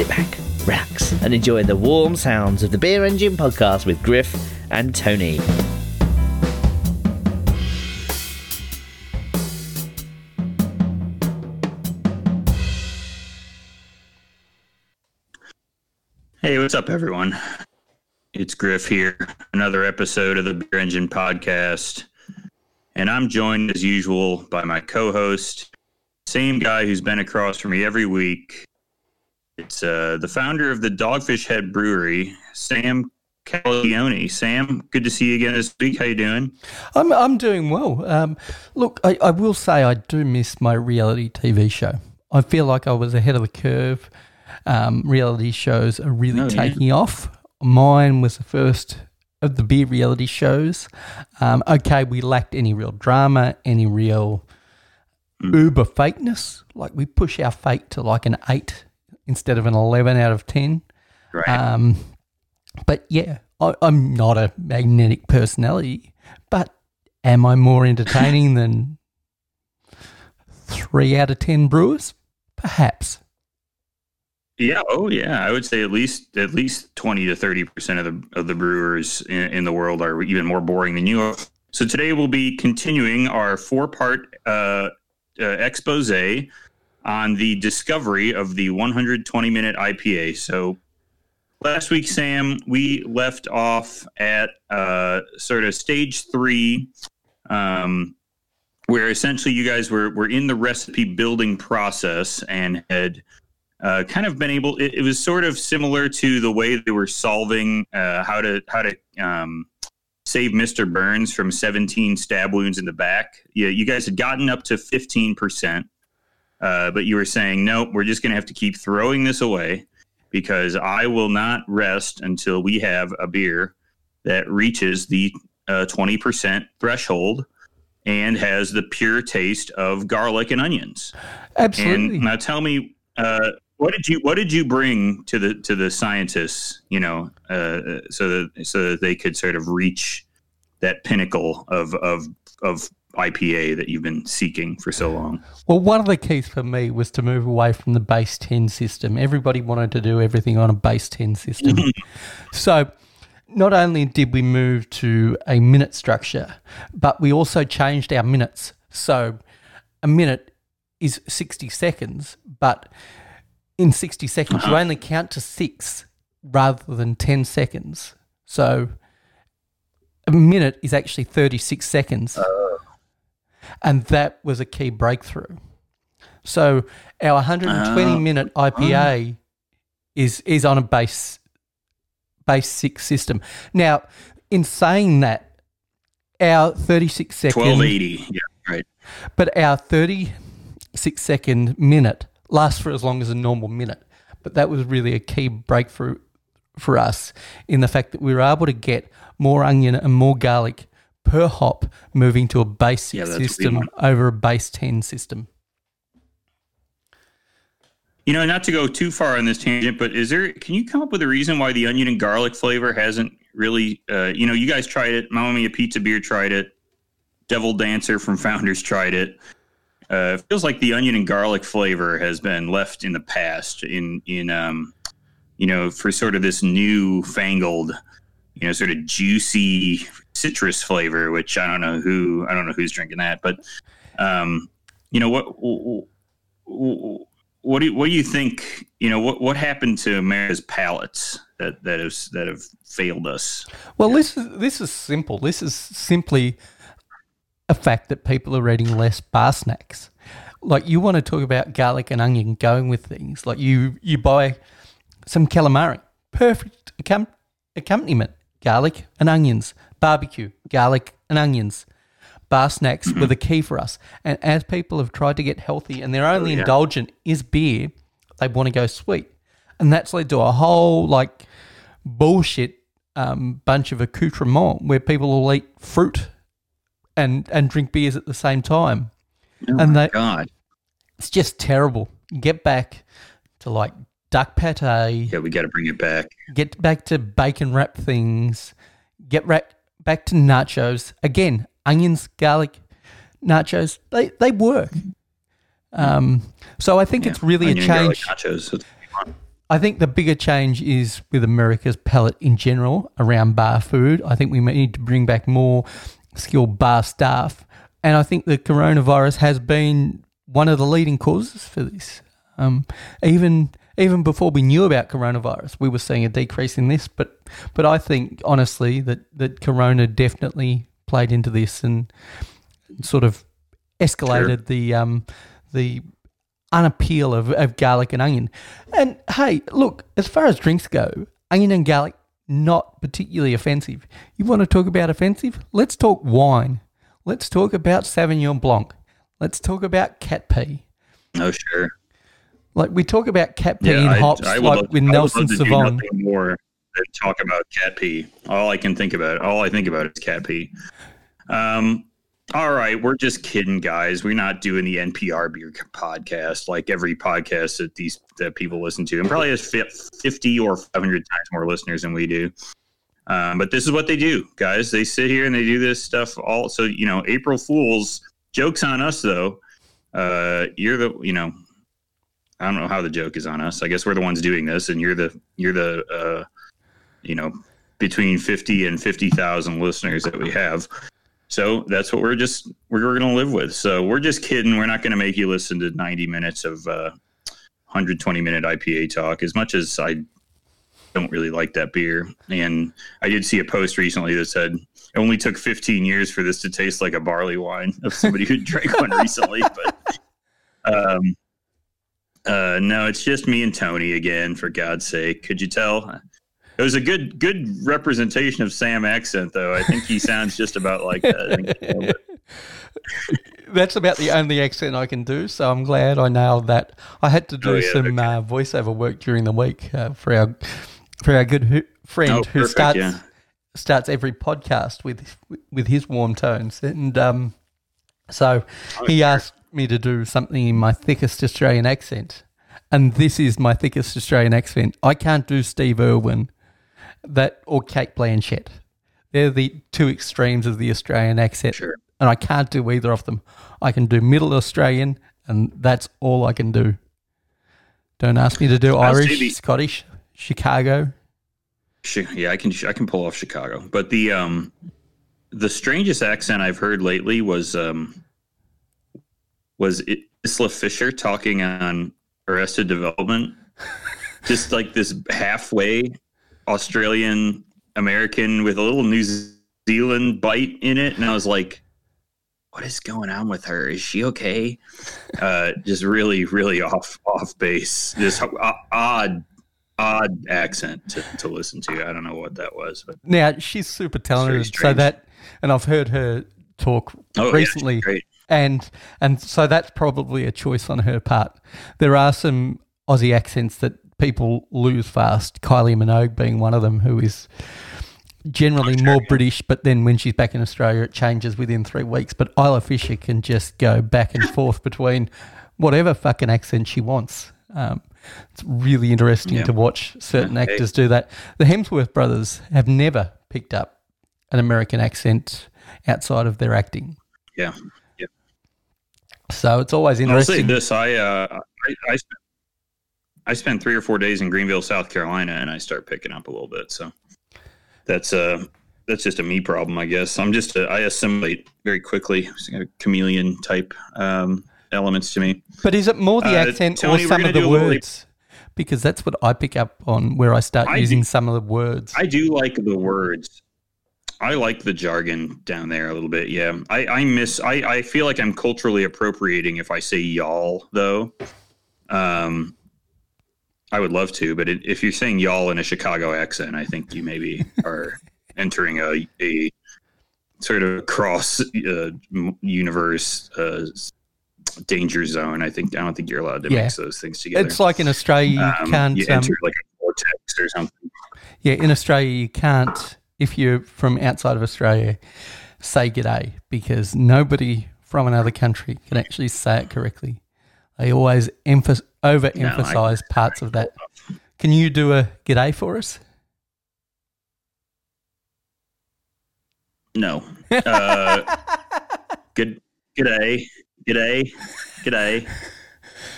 sit back, relax, and enjoy the warm sounds of the Beer Engine podcast with Griff and Tony. Hey, what's up, everyone? It's Griff here, another episode of the Beer Engine podcast. And I'm joined as usual by my co host, same guy who's been across from me every week. It's uh, the founder of the Dogfish Head Brewery, Sam Calagione. Sam, good to see you again this week. How you doing? I'm I'm doing well. Um, look, I, I will say I do miss my reality TV show. I feel like I was ahead of the curve. Um, reality shows are really Oh, yeah. taking off. Mine was the first of the beer reality shows. Um, okay, we lacked any real drama, any real Mm. uber fakeness. Like we push our fake to like an eight instead of an eleven out of ten. Right. Um, but yeah, I, I'm not a magnetic personality, but am I more entertaining than three out of ten brewers? Perhaps. Yeah. Oh, yeah. I would say at least at least twenty to thirty percent of the of the brewers in, in the world are even more boring than you are. So today we'll be continuing our four part uh, uh, expose on the discovery of the 120 minute IPA. So last week, Sam, we left off at uh, sort of stage three. Um, where essentially you guys were, were in the recipe building process and had uh, kind of been able. It, it was sort of similar to the way they were solving uh, how to how to um, save Mister Burns from 17 stab wounds in the back. Yeah, you guys had gotten up to 15 percent, uh, but you were saying nope. We're just going to have to keep throwing this away because I will not rest until we have a beer that reaches the uh, 20 percent threshold and has the pure taste of garlic and onions. Absolutely. And now tell me, uh, what did you what did you bring to the to the scientists? You know, uh, so that so that they could sort of reach that pinnacle of of of IPA that you've been seeking for so long. well, one of the keys for me was to move away from the base 10 system. Everybody wanted to do everything on a base 10 system. so, not only did we move to a minute structure, but we also changed our minutes. So, a minute is 60 seconds, but in 60 seconds, you uh-huh. only count to six rather than 10 seconds. So, a minute is actually 36 seconds. Oh. And that was a key breakthrough. So, our 120 Oh. Ah. minute IPA is, is on a base base six system. Now, in saying that, our 36 second, Twelve eighty, yeah, right. but our 36 second minute lasts for as long as a normal minute. But that was really a key breakthrough for us in the fact that we were able to get more onion and more garlic per hop moving to a base Yeah, six that's what we system over a base 10 system. You know, not to go too far on this tangent, but is there? Can you come up with a reason why the onion and garlic flavor hasn't really? Uh, you know, you guys tried it. Mamma Mia Pizza Beer tried it. Devil Dancer from Founders tried it. Uh, it feels like the onion and garlic flavor has been left in the past. In in um, you know, for sort of this new fangled, you know, sort of juicy citrus flavor. Which I don't know who I don't know who's drinking that, but um, you know what. What do you, what do you think? You know what what happened to America's palates that that have that have failed us? Well, this is this is simple. This is simply a fact that people are eating less bar snacks. Like you want to talk about garlic and onion going with things. Like you you buy some calamari, perfect accom- accompaniment. Garlic and onions, barbecue, garlic and onions. Bar snacks were the key for us. And as people have tried to get healthy and their only yeah. indulgent is beer, they want to go sweet. And that's led to a whole like bullshit um, bunch of accoutrement where people will eat fruit and and drink beers at the same time. and they, God, it's just terrible. Get back to like duck pate. yeah, we got to bring it back. Get back to bacon wrap things. Get ra- back to nachos again. Onions, garlic, nachos. They they work. Um, so I think it's really a Onion garlic change. Nachos. That's what we want. I think the bigger change is with America's palate in general around bar food. I think we need to bring back more skilled bar staff. And I think the coronavirus has been one of the leading causes for this. Um, even even before we knew about coronavirus, we were seeing a decrease in this. But but I think honestly that that Corona definitely played into this and sort of escalated sure. the um, the unappeal of, of garlic and onion. And hey, look, as far as drinks go, onion and garlic not particularly offensive. You want to talk about offensive? Let's talk wine. Let's talk about Sauvignon Blanc. Let's talk about cat pee. Oh, sure. Like we talk about cat pee yeah, and hops, I, I like love, with Nelson Sauvin. more than talk about cat pee. All I can think about, all I think about is cat pee. Um, all right, we're just kidding, guys. We're not doing the NPR beer podcast like every podcast that these that people listen to, and probably has fifty or five hundred times more listeners than we do. Um, but this is what they do, guys. They sit here and they do this stuff. All so you know, April Fools jokes on us though. Uh, you're the you know, I don't know how the joke is on us. I guess we're the ones doing this, and you're the you're the uh, you know between fifty and fifty thousand listeners that we have. So that's what we're just we're going to live with. So we're just kidding. We're not going to make you listen to 90 minutes of uh, 120 minute IPA talk. As much as I don't really like that beer, and I did see a post recently that said it only took 15 years for this to taste like a barley wine of somebody who drank one recently. But um, uh, no, it's just me and Tony again. For God's sake, could you tell? It was a good good representation of Sam accent, though. I think he sounds just about like that. That's about the only accent I can do, so I'm glad I nailed that. I had to do oh, yeah, some okay. uh, voiceover work during the week uh, for our for our good ho- friend oh, who starts yeah. starts every podcast with with his warm tones, and um, so he asked me to do something in my thickest Australian accent, and this is my thickest Australian accent. I can't do Steve Irwin that or Cate Blanchett. They're the two extremes of the Australian accent. Sure. And I can't do either of them. I can do middle Australian, and that's all I can do. Don't ask me to do Irish, the, Scottish, Chicago. Yeah, I can I can pull off Chicago. But the um the strangest accent I've heard lately was um was Isla Fisher talking on Arrested Development. Just like this halfway Australian American with a little New Zealand bite in it, and I was like, "What is going on with her? Is she okay?" Uh, just really, really off off base. This odd odd accent to, to listen to. I don't know what that was, but now she's super talented. So that, and I've heard her talk oh, recently, yeah, and and so that's probably a choice on her part. There are some Aussie accents that people lose fast. Kylie Minogue being one of them, who is generally more British, but then when she's back in Australia, it changes within three weeks. But Isla Fisher can just go back and forth between whatever fucking accent she wants. Um, it's really interesting yeah. to watch certain yeah. actors do that. The Hemsworth brothers have never picked up an American accent outside of their acting. Yeah. Yeah. So it's always interesting. I'll say this: I, uh, I, I spent I spent three or four days in Greenville, South Carolina, and I start picking up a little bit. So that's uh that's just a me problem, I guess. I'm just a, I assimilate very quickly. chameleon type um, elements to me. But is it more the uh, accent or some of the words? Because that's what I pick up on where I start I using do, some of the words. I do like the words. I like the jargon down there a little bit. Yeah, I, I miss. I, I feel like I'm culturally appropriating if I say y'all though. Um, I would love to, but it, if you're saying y'all in a Chicago accent, I think you maybe are entering a, a sort of cross uh, universe uh, danger zone. I think I don't think you're allowed to yeah. mix those things together. It's like in Australia, you um, can't you enter um, like a vortex or something. Yeah, in Australia, you can't if you're from outside of Australia say g'day because nobody from another country can actually say it correctly. They always emph- overemphasize no, parts of that. Can you do a g'day for us? No. Uh, good. G'day. G'day. G'day.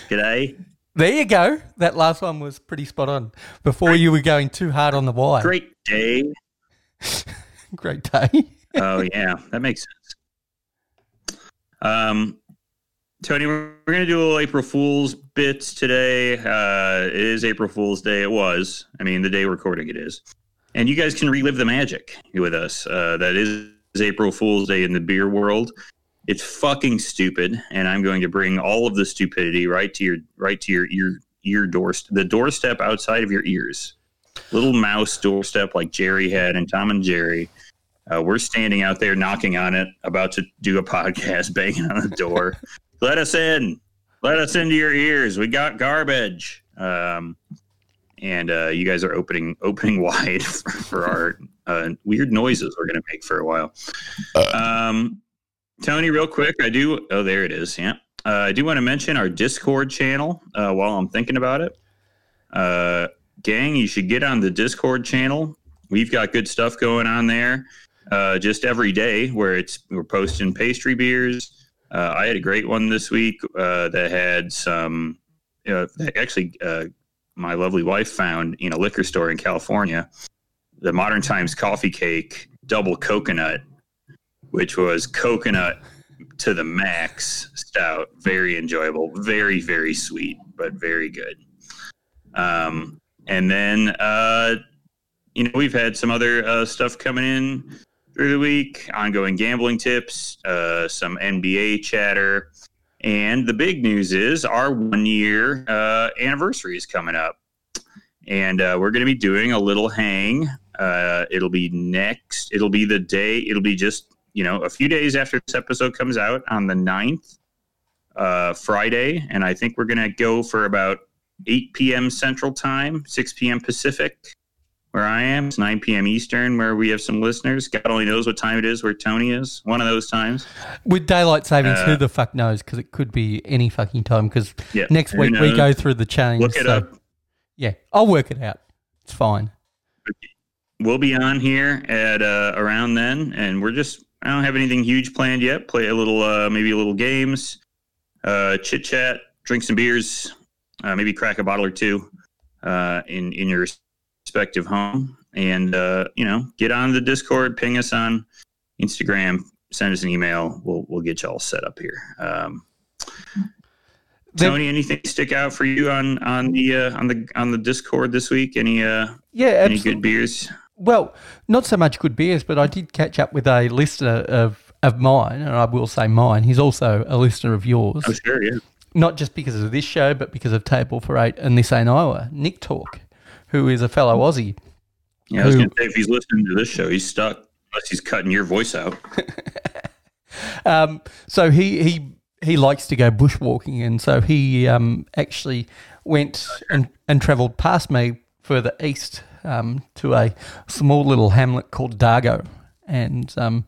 G'day. There you go. That last one was pretty spot on. Before you were going too hard on the Y. Great day. Great day. oh yeah, that makes sense. Um, Tony, we're going to do a little April Fool's bits today. Uh, it is April Fool's Day. It was. I mean, the day recording it is. And you guys can relive the magic with us. Uh, that is April Fool's Day in the beer world. It's fucking stupid, and I'm going to bring all of the stupidity right to your right to your ear ear doorstep, the doorstep outside of your ears. Little mouse doorstep like Jerry had and Tom and Jerry. Uh, we're standing out there knocking on it, about to do a podcast, banging on the door. Let us in. Let us into your ears. We got garbage. Um, and uh, you guys are opening opening wide for, for our uh, weird noises we're going to make for a while. Um, Tony, real quick, I do. Oh, there it is. Yeah, uh, I do want to mention our Discord channel uh, while I'm thinking about it. Gang, you should get on the Discord channel. We've got good stuff going on there. Uh, just every day, where it's we're posting pastry beers uh, I had a great one this week uh, that had some. Uh, actually, my lovely wife found in a liquor store in California the Modern Times coffee cake double coconut, which was coconut to the max stout. Very enjoyable, very very sweet, but very good. Um, and then uh, you know we've had some other uh, stuff coming in through the week, ongoing gambling tips, uh, some NBA chatter. And the big news is our one year uh, anniversary is coming up. And uh, we're going to be doing a little hang. Uh, it'll be next, it'll be the day, it'll be just, you know, a few days after this episode comes out on the 9th, uh, Friday. And I think we're going to go for about 8 p.m. Central Time, 6 p.m. Pacific where I am. It's 9 p.m. Eastern, where we have some listeners. God only knows what time it is where Tony is. One of those times. With daylight savings, uh, who the fuck knows? Because it could be any fucking time. Because yeah, next week we go through the change. Look it so, up. Yeah, I'll work it out. It's fine. We'll be on here at uh, around then, and we're just. I don't have anything huge planned yet. Play a little, uh, maybe a little games, uh, chit chat, drink some beers, uh, maybe crack a bottle or two uh, in in your respective home and uh, you know get on the discord ping us on instagram send us an email we'll we'll get you all set up here um, Tony, anything stick out for you on on the uh, on the on the Discord this week? Any uh, yeah, any good beers? Well, not so much good beers, but I did catch up with a listener of of mine, and I will say mine. He's also a listener of yours. Oh, sure, yeah. Not just because of this show, but because of Table for Eight and This Ain't Iowa. Nick Talk who is a fellow Aussie. Yeah, I was going to say, if he's listening to this show, he's stuck unless he's cutting your voice out. um, so he he he likes to go bushwalking, and so he um, actually went and, and travelled past me further east um, to a small little hamlet called Dargo, and um,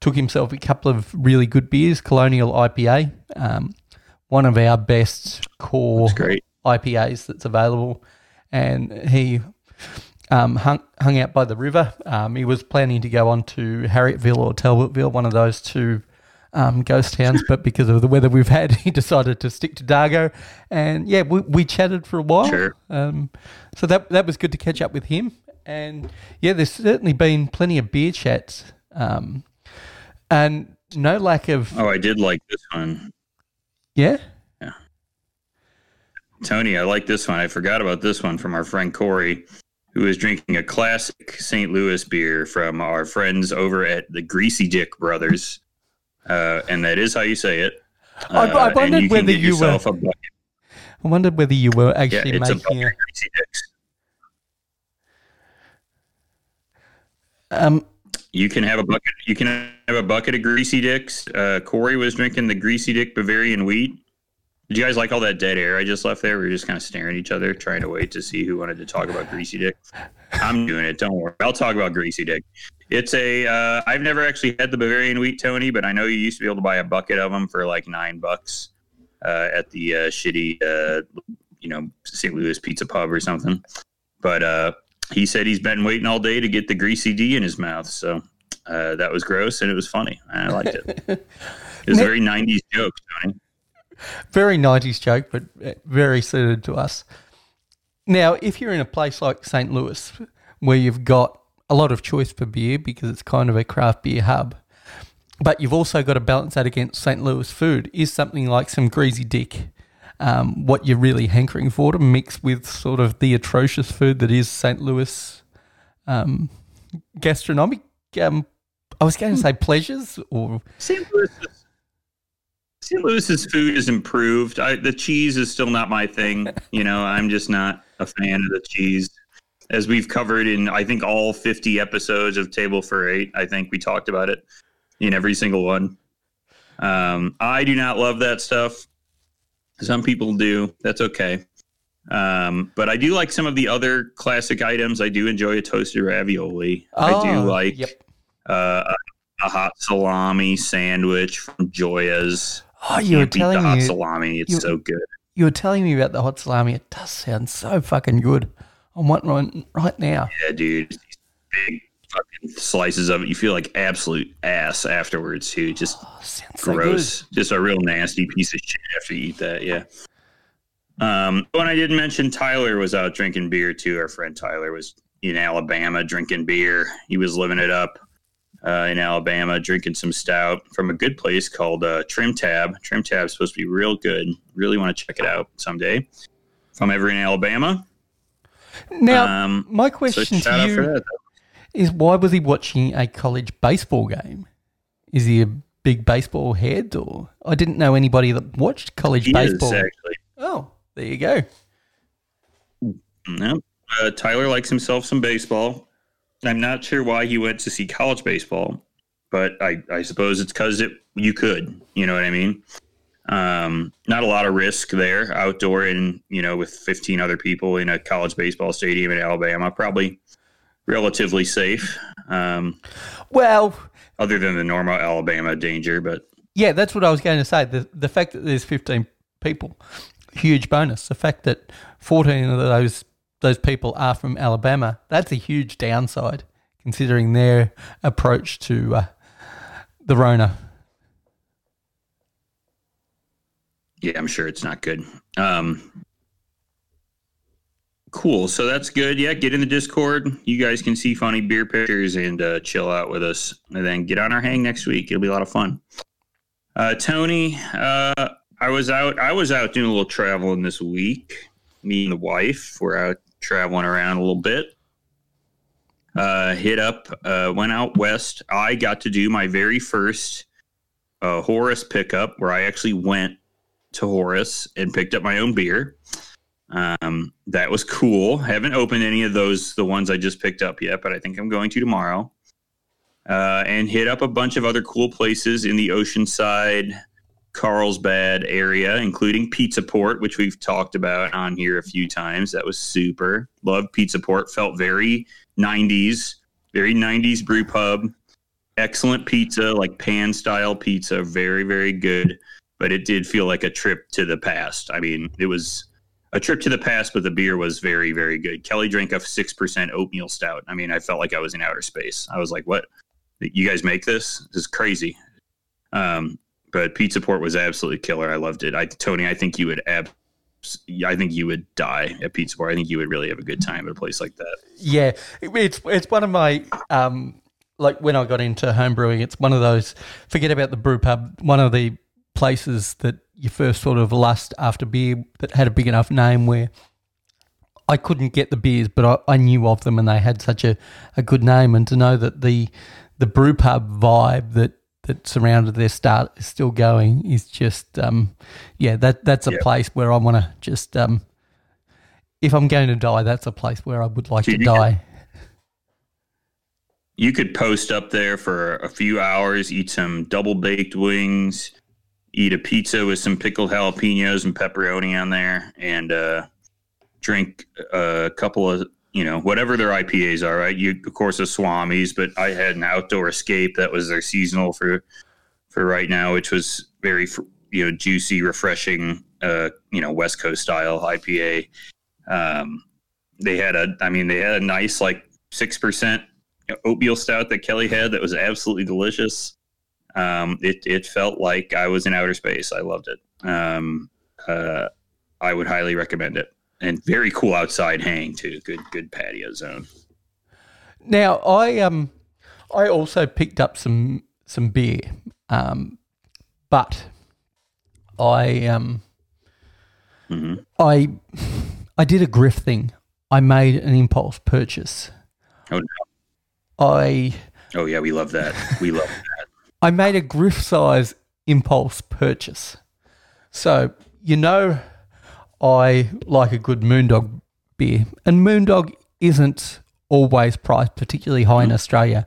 took himself a couple of really good beers, Colonial IPA, um, one of our best core IPAs that's available and he um, hung, hung out by the river. Um, he was planning to go on to Harrietville or Talbotville, one of those two um, ghost towns, but because of the weather we've had, he decided to stick to Dargo. And yeah, we, we chatted for a while. Sure. Um, so that that was good to catch up with him. And yeah, there's certainly been plenty of beer chats, um, and no lack of. Oh, I did like this one. Yeah. Yeah. Tony, I like this one. I forgot about this one from our friend Corey, who is drinking a classic St. Louis beer from our friends over at the Griesedieck Brothers. Uh, and that is how you say it. Uh, I, I, wondered you whether you were. I wondered whether you were actually yeah, making a. Um, you can have a bucket. You can have a bucket of Greasy Dicks. Uh, Corey was drinking the Griesedieck Bavarian wheat. Did you guys like all that dead air I just left there? We were just kind of staring at each other, trying to wait to see who wanted to talk about Greasy Dick. I'm doing it. Don't worry. I'll talk about Greasy Dick. It's a. have uh, never actually had the Bavarian wheat, Tony, but I know you used to be able to buy a bucket of them for like nine bucks uh, at the uh, shitty, uh, you know, St. Louis Pizza Pub or something. But he said he's been waiting all day to get the Greasy D in his mouth. So uh, that was gross and it was funny. I liked it. It was a very 90s joke, Tony. very 90s joke, but uh, very suited to us. Now, if you're in a place like St. Louis, where you've got a lot of choice for beer because it's kind of a craft beer hub, but you've also got to balance that against St. Louis food, is something like some greasy dick um, what you're really hankering for to mix with sort of the atrocious food that is St. Louis um, gastronomic. Um, I was going to say pleasures or St. Louis. St. Louis's food is improved. I, the cheese is still not my thing. You know, I'm just not a fan of the cheese. As we've covered in, I think all 50 episodes of Table for Eight, I think we talked about it in every single one. Um, I do not love that stuff. Some people do. That's okay. Um, but I do like some of the other classic items. I do enjoy a toasted ravioli. I do Oh, like yep. uh, a, hot salami sandwich from Gioia's. Oh, you were Can't the telling hot me salami. It's you- so good. you were telling me about the hot salami. It does sound so fucking good. I want one right now. Yeah, dude. Big slices of it. You feel like absolute ass afterwards, too. Just Oh, so gross. Just a real nasty piece of shit after you eat that. Yeah. Um, when I didn't mention Tyler was out drinking beer too. Our friend Tyler was in Alabama drinking beer. He was living it up uh, in Alabama, drinking some stout from a good place called uh, Trim Tab. Trim Tab's supposed to be real good. Really want to check it out someday. If I'm ever in Alabama. Now, um, my question shout to you. Is why was he watching a college baseball game? Is he a big baseball head or I didn't know anybody that watched college He is baseball. actually. Oh, there you go. No, uh, Tyler likes himself some baseball. I'm not sure why he went to see college baseball, but I, I suppose it's because it you could. You know what I mean? Um, not a lot of risk there, outdoor and you know with 15 other people in a college baseball stadium in Alabama. Probably relatively safe, um, Well, other than the normal Alabama danger. But yeah, that's what I was going to say. The the fact that there's 15 people, huge bonus. The fact that 14 of those those people are from Alabama, that's a huge downside considering their approach to uh, the Rona. yeah, I'm sure it's not good. Um, cool. So that's good. Yeah, get in the Discord. You guys can see funny beer pictures and uh, chill out with us, and then get on our hang next week. It'll be a lot of fun. Uh, Tony, uh, I was out. I was out doing a little traveling this week. Me and the wife were out traveling around a little bit. Uh, hit up. Uh, went out west. I got to do my very first uh, Horus pickup, where I actually went to Horus and picked up my own beer. Um, that was cool. I Haven't opened any of those, the ones I just picked up yet, but I think I'm going to tomorrow. Uh, and hit up a bunch of other cool places in the Oceanside, Carlsbad area, including Pizza Port, which we've talked about on here a few times. That was super. Loved Pizza Port. Felt very 90s, very 90s brew pub. Excellent pizza, like pan style pizza. Very, very good but it did feel like a trip to the past. I mean, it was a trip to the past, but the beer was very, very good. Kelly drank a six percent oatmeal stout. I mean, I felt like I was in outer space. I was like, "What? You guys make this? This is crazy." Um, but Pizza Port was absolutely killer. I loved it. I, Tony, I think you would ab- I think you would die at Pizza Port. I think you would really have a good time at a place like that. Yeah, it's it's one of my um like when I got into home brewing, it's one of those forget about the brew pub, one of the places that you first sort of lust after beer that had a big enough name where I couldn't get the beers, but I, I knew of them and they had such a, a good name. And to know that the the brew pub vibe that that surrounded their start is still going is just um yeah that that's a Yeah. place where I want to just um if I'm going to die, that's a place where I would like to you die. you could post up there for a few hours, eat some double baked wings, eat a pizza with some pickled jalapenos and pepperoni on there, and uh, drink a couple of you know whatever their IPAs are. Right, you of course the Swamis, but I had an outdoor escape that was their seasonal for for right now, which was very you know juicy, refreshing, uh, you know West Coast style IPA. Um, they had a, I mean, they had a nice like six percent oatmeal stout that Kelly had that was absolutely delicious. Um, it it felt like I was in outer space. I loved it. Um, uh, I would highly recommend it. And very cool outside hang too. Good good patio zone. Now I um I also picked up some some beer, um, but I um hmm I I did a griff thing. I made an impulse purchase. Oh no. I Oh yeah, we love that. We love that. I made a griff size impulse purchase. So, you know, I like a good Moondog beer, and Moondog isn't always priced particularly high in Australia.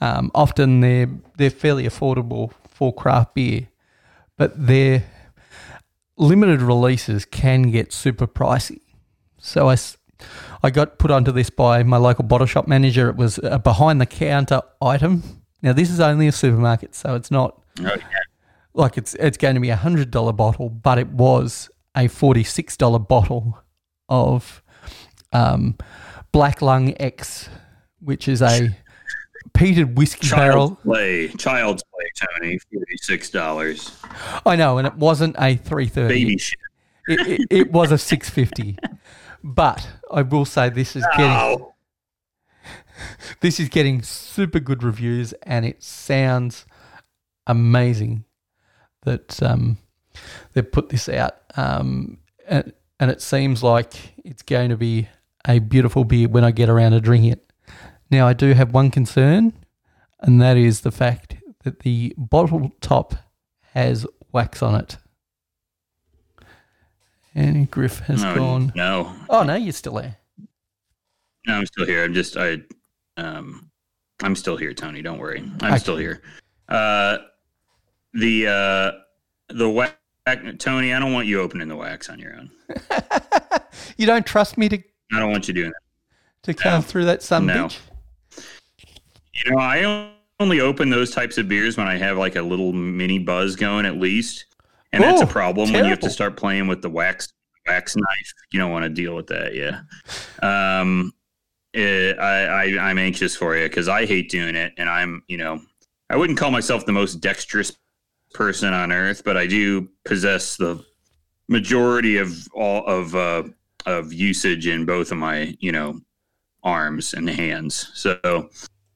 Um, often they're they're fairly affordable for craft beer, but their limited releases can get super pricey. So I, I got put onto this by my local bottle shop manager. It was a behind the counter item. Now this is only a supermarket, so it's not Oh, yeah. like it's it's going to be a hundred dollar bottle, but it was a forty six dollar bottle of um, Black Lung X, which is a peated whiskey Child's barrel. play. Child's play, Tony. Forty six dollars. I know, and it wasn't a three thirty. Baby shit. It, it, it was a six fifty. But I will say this is getting Oh. this is getting super good reviews, and it sounds amazing that um, they've put this out. Um, and, and it seems like it's going to be a beautiful beer when I get around to drinking it. Now, I do have one concern, and that is the fact that the bottle top has wax on it. And Griff has no, gone. no, Oh, no, you're still there. no, I'm still here. I'm just I, um, I'm still here, Tony. Don't worry. I'm Okay. still here. Uh, the uh, the wax, Tony. I don't want you opening the wax on your own. you don't trust me to, I don't want you doing that. to come through that sun No. bitch? You know, I only open those types of beers when I have like a little mini buzz going at least. And that's a problem when you have to start playing with the wax wax knife. You don't want to deal with that, yeah. Um eh, I, I I'm anxious for you because I hate doing it and I'm, you know, I wouldn't call myself the most dexterous person on earth, but I do possess the majority of all of uh of usage in both of my, you know, arms and hands. So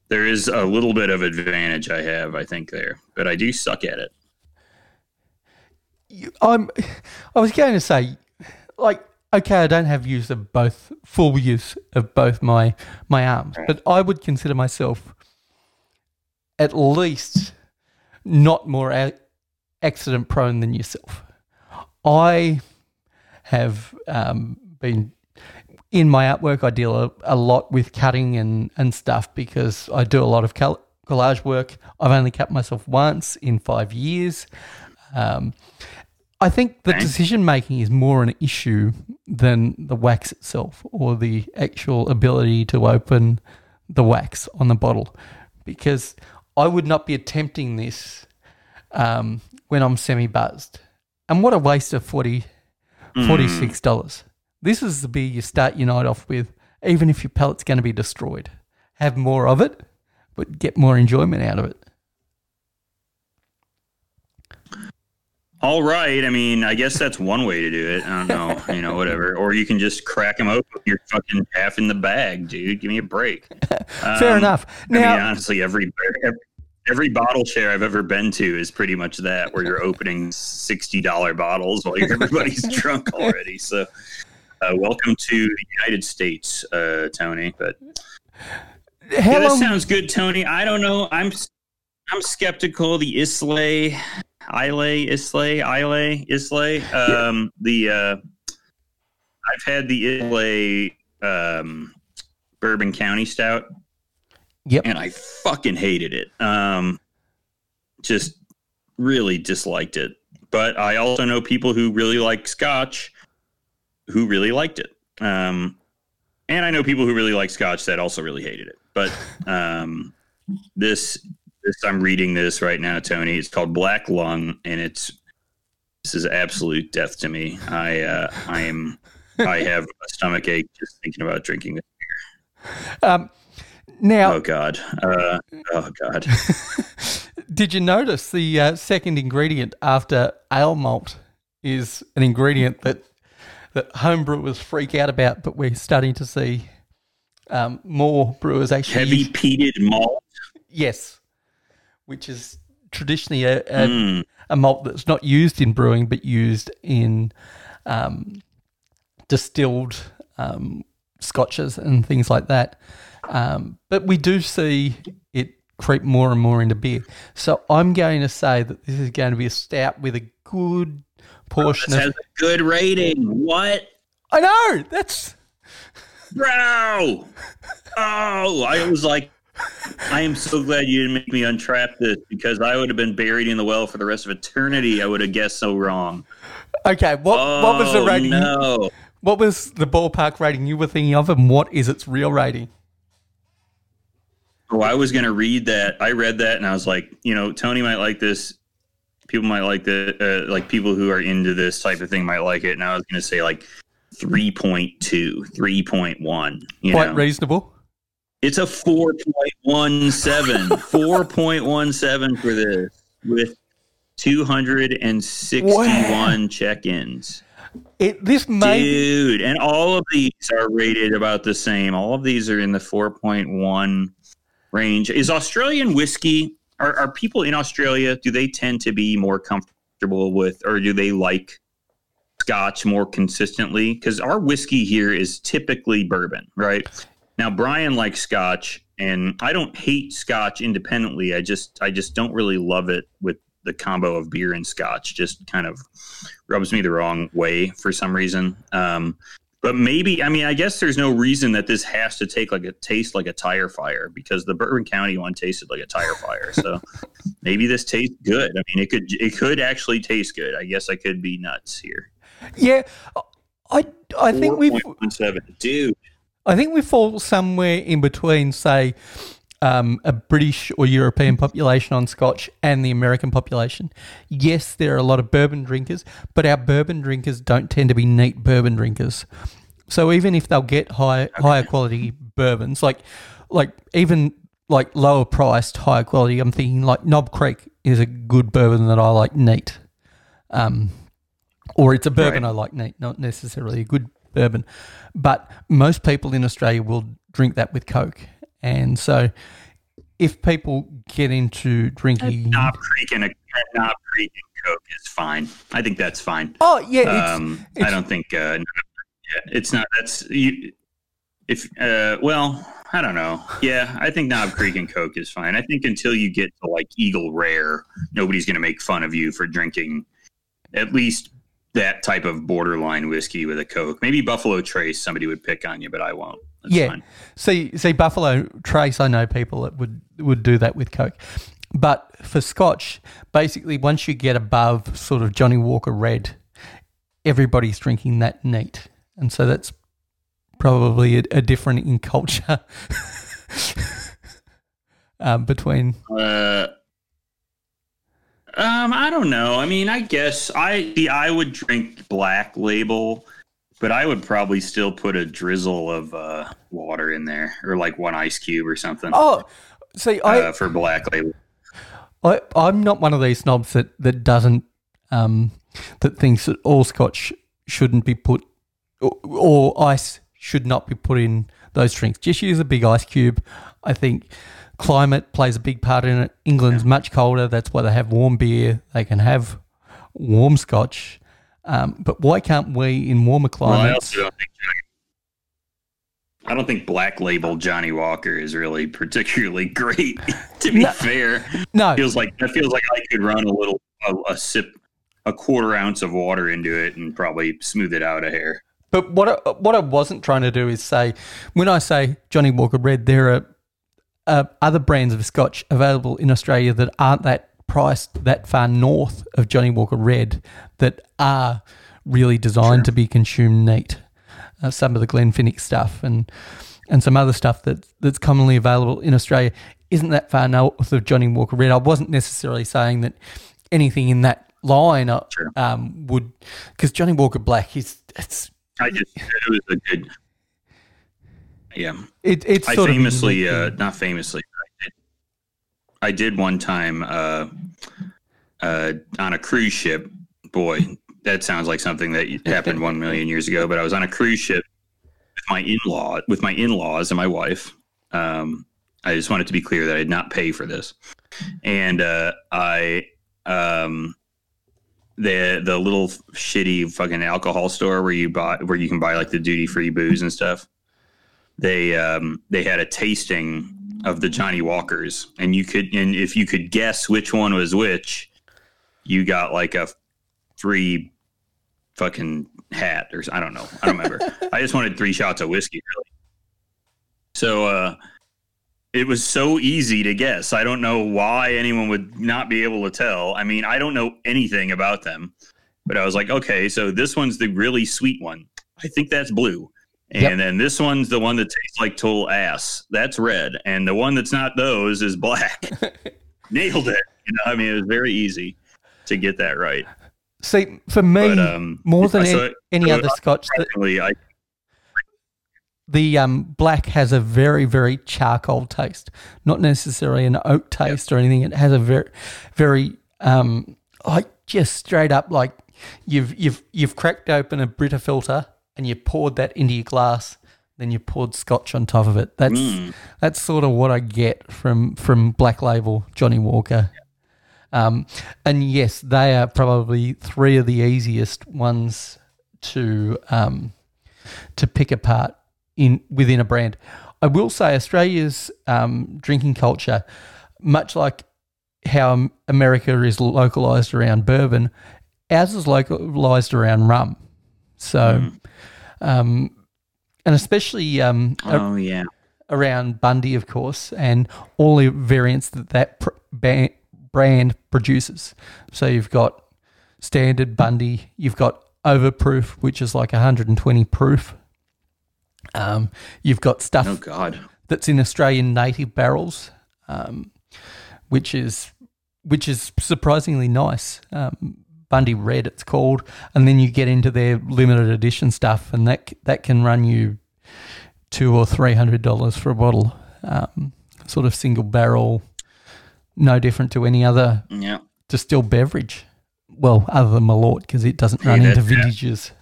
there is a little bit of advantage I have, I think, there, but I do suck at it. You- I'm. I was going to say, like, okay, I don't have use of both full use of both my my arms, but I would consider myself at least not more a- accident prone than yourself. I have um, been in my artwork. I deal a, a lot with cutting and and stuff because I do a lot of col- collage work. I've only cut myself once in five years. Um, I think the decision making is more an issue than the wax itself or the actual ability to open the wax on the bottle because I would not be attempting this um, when I'm semi buzzed. And what a waste of 40 $46. This is the beer you start your night off with, even if your palate's going to be destroyed. Have more of it, but get more enjoyment out of it. All right. I mean, I guess that's one way to do it. I don't know, you know, whatever. Or you can just crack them open. You're fucking half in the bag, dude. Give me a break. Fair Um, enough. I mean, honestly, every, every every bottle share I've ever been to is pretty much that, where you're opening sixty dollar bottles while everybody's drunk already. So, uh, welcome to the United States, uh, Tony. But yeah, that sounds good, Tony. I don't know. I'm I'm skeptical. The Islay, Islay, Islay, Islay, Islay. Um, the uh, I've had the Islay um, Bourbon County Stout, Yep. and I fucking hated it. Um, just really disliked it. But I also know people who really like Scotch, who really liked it. Um, and I know people who really like Scotch that also really hated it. But um, this, this I'm reading this right now, Tony. It's called Black Lung, and it's this is absolute death to me. I uh, I am I have a stomach ache just thinking about drinking it. Um, now, Oh God. Uh, oh God. did you notice the uh, second ingredient after ale malt is an ingredient that that home brewers freak out about, but we're starting to see um, more brewers actually Heavy peated malt. Yes, which is traditionally a, a, Mm. a malt that's not used in brewing, but used in um, distilled um, scotches and things like that. Um, but we do see it creep more and more into beer. So I'm going to say that this is going to be a stout with a good portion This has of. a good rating. What? I know that's Bro! Oh, I was like, I am so glad you didn't make me untrap this because I would have been buried in the well for the rest of eternity. I would have guessed so wrong. okay. What what was the Oh, rating? No. What was the ballpark rating you were thinking of, and what is its real rating? Oh, I was going to read that. I read that and I was like, you know, Tony might like this. People might like the, uh, like people who are into this type of thing might like it. And I was going to say like 3.2, 3.1. You Quite know? reasonable. It's a 4.17. 4.17 for this with 261 check-ins. It this may Dude, and all of these are rated about the same. All of these are in the 4.1 range. Is Australian whiskey are, are people in Australia do they tend to be more comfortable with or do they like scotch more consistently cuz our whiskey here is typically bourbon, right? Now Brian likes scotch and I don't hate scotch independently. I just I just don't really love it with the combo of beer and scotch. Just kind of rubs me the wrong way for some reason. Um, but maybe I mean I guess there's no reason that this has to take like a taste like a tire fire because the Bourbon County one tasted like a tire fire. So maybe this tastes good. I mean it could it could actually taste good. I guess I could be nuts here. Yeah, I I think we 4.17. dude. I think we fall somewhere in between, say, um, a British or European population on Scotch and the American population. Yes, there are a lot of bourbon drinkers, but our bourbon drinkers don't tend to be neat bourbon drinkers. So even if they'll get high higher quality bourbons, like like even like lower priced, higher quality, I'm thinking like Knob Creek is a good bourbon that I like neat. Um, or it's a bourbon Right. I like neat, not necessarily a good bourbon. But most people in Australia will drink that with Coke. And so if people get into drinking. Knob Creek and a Knob Creek and Coke is fine. I think that's fine. Oh, yeah. It's, um, I don't think uh, it's not. That's you, if uh, well, I don't know. Yeah, I think Knob Creek and Coke is fine. I think until you get to like Eagle Rare, nobody's going to make fun of you for drinking at least that type of borderline whiskey with a Coke. Maybe Buffalo Trace, somebody would pick on you, but I won't. That's yeah. fine. See, see, Buffalo Trace, I know people that would, would do that with Coke. But for Scotch, basically, once you get above sort of Johnnie Walker Red, everybody's drinking that neat. And so that's probably a, a different in culture um, between. Uh, um, I don't know. I mean, I guess I see, I would drink Black Label, but I would probably still put a drizzle of uh, water in there, or like one ice cube or something Oh, see, I, uh, for Black Label. I, I'm not one of these snobs that that doesn't um, that thinks that all Scotch shouldn't be put or, or ice should not be put in those drinks. Just use a big ice cube. I think climate plays a big part in it. England's much colder. That's why they have warm beer. They can have warm Scotch. Um, but why can't we in warmer Well, I climates? also don't think I don't think Black Label Johnnie Walker is really particularly great. to be No. fair, no, feels like that feels like I could run a little a, a sip, a quarter ounce of water into it and probably smooth it out a hair. But what I, what I wasn't trying to do is say when I say Johnnie Walker Red, there are uh, other brands of Scotch available in Australia that aren't that priced that far north of Johnnie Walker Red that are really designed to be consumed neat. Uh, some of the Glenfiddich stuff and and some other stuff that that's commonly available in Australia isn't that far north of Johnnie Walker Red. I wasn't necessarily saying that anything in that line uh, Sure. um, would because Johnnie Walker Black is it's I just it was a good. Yeah, It, it's I sort famously, uh, not famously, I did, I did one time uh, uh, on a cruise ship. Boy, that sounds like something that happened one million years ago. But I was on a cruise ship with my in law, with my in laws and my wife. Um, I just wanted to be clear that I did not pay for this, and uh, I um, the the little shitty fucking alcohol store where you buy where you can buy like the duty free booze and stuff. They um, they had a tasting of the Johnnie Walkers, and you could and if you could guess which one was which, you got like a free fucking hat or I don't know. I don't remember. I just wanted three shots of whiskey really. So uh it was so easy to guess. I don't know why anyone would not be able to tell. I mean, I don't know anything about them, but I was like, okay, so this one's the really sweet one. I think that's blue. And yep. then this one's the one that tastes like total ass. That's red. And the one that's not those is black. Nailed it. You know, I mean, it was very easy to get that right. See, for me, but, um, more than so, any so other Scotch, that, I, the um, black has a very, very charcoal taste, not necessarily an oak taste yep. or anything. It has a very, very, um, like just straight up like you've you've you've cracked open a Brita filter and you poured that into your glass, then you poured Scotch on top of it. That's mm. that's sort of what I get from from Black Label Johnnie Walker. Um, and yes, they are probably three of the easiest ones to um, to pick apart in within a brand. I will say Australia's um, drinking culture, much like how America is localized around bourbon, ours is localized around rum. So, mm. um, and especially um, oh yeah, around Bundy, of course, and all the variants that that pr- ba- brand produces. So you've got standard Bundy, you've got overproof, which is like 120 proof. Um, you've got stuff oh God. that's in Australian native barrels, um, which is which is surprisingly nice. Um, Bundy Red, it's called, and then you get into their limited edition stuff, and that that can run you two or three hundred dollars for a bottle. Um, sort of single barrel, no different to any other yeah. distilled beverage. Well, other than Malort because it doesn't run into vintages.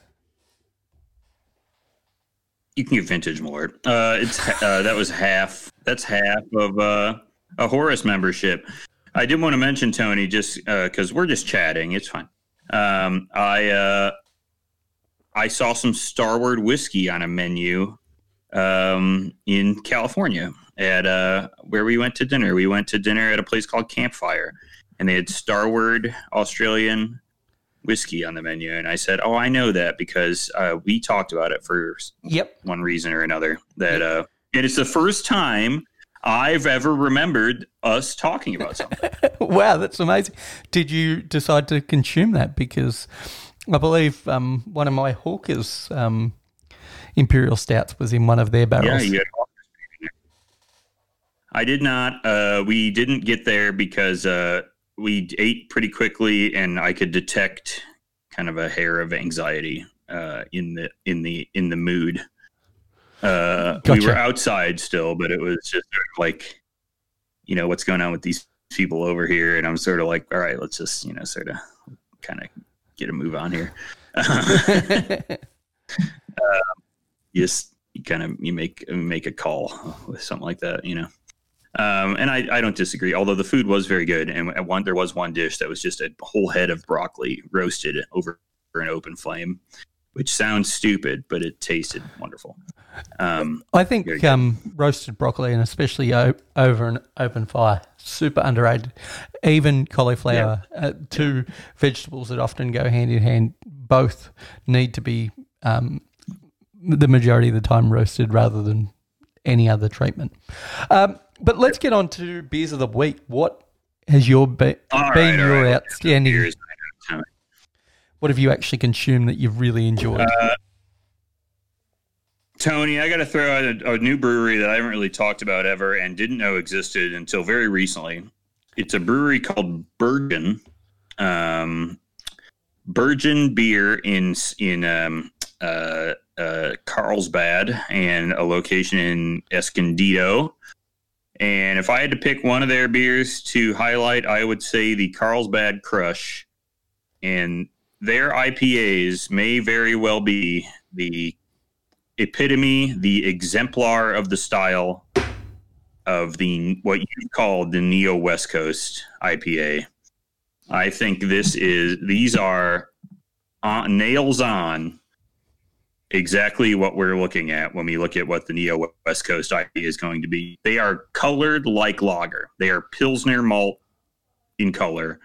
You can get vintage Malort. Uh, it's uh, that was half. That's half of uh, a Horus membership. I did want to mention Tony just because uh, we're just chatting. It's fine. Um, I uh, I saw some Starward whiskey on a menu um, in California at uh, where we went to dinner. We went to dinner at a place called Campfire, and they had Starward Australian whiskey on the menu. And I said, "Oh, I know that because uh, we talked about it for yep one reason or another. That uh, and it's the first time." I've ever remembered us talking about something. wow, that's amazing. Did you decide to consume that? Because I believe um, one of my Hawkers um, Imperial Stouts was in one of their barrels. Yeah, I did not. Uh, we didn't get there because uh, we ate pretty quickly, and I could detect kind of a hair of anxiety uh, in the in the in the mood. Uh, gotcha. We were outside still, but it was just sort of like, you know, what's going on with these people over here, and I'm sort of like, all right, let's just you know, sort of, kind of get a move on here. Uh, just you kind of you make make a call with something like that, you know. Um, and I, I don't disagree. Although the food was very good, and one there was one dish that was just a whole head of broccoli roasted over an open flame, which sounds stupid, but it tasted wonderful. Um, I think um, roasted broccoli and especially o- over an open fire, super underrated. Even cauliflower, yeah. uh, two yeah. vegetables that often go hand in hand, both need to be um, the majority of the time roasted rather than any other treatment. Um, but let's get on to beers of the week. What has your be- been right, your right. outstanding? What have you actually consumed that you've really enjoyed? Uh, Tony, I got to throw out a, a, new brewery that I haven't really talked about ever and didn't know existed until very recently. It's a brewery called Burgeon, um, Burgeon Beer in in um, uh, uh, Carlsbad and a location in Escondido. And if I had to pick one of their beers to highlight, I would say the Carlsbad Crush. And their IPAs may very well be the epitome, the exemplar of the style of the what you call the neo West Coast IPA. I think this is these are on, nails on exactly what we're looking at when we look at what the neo West Coast IPA is going to be. They are colored like lager. They are pilsner malt in color,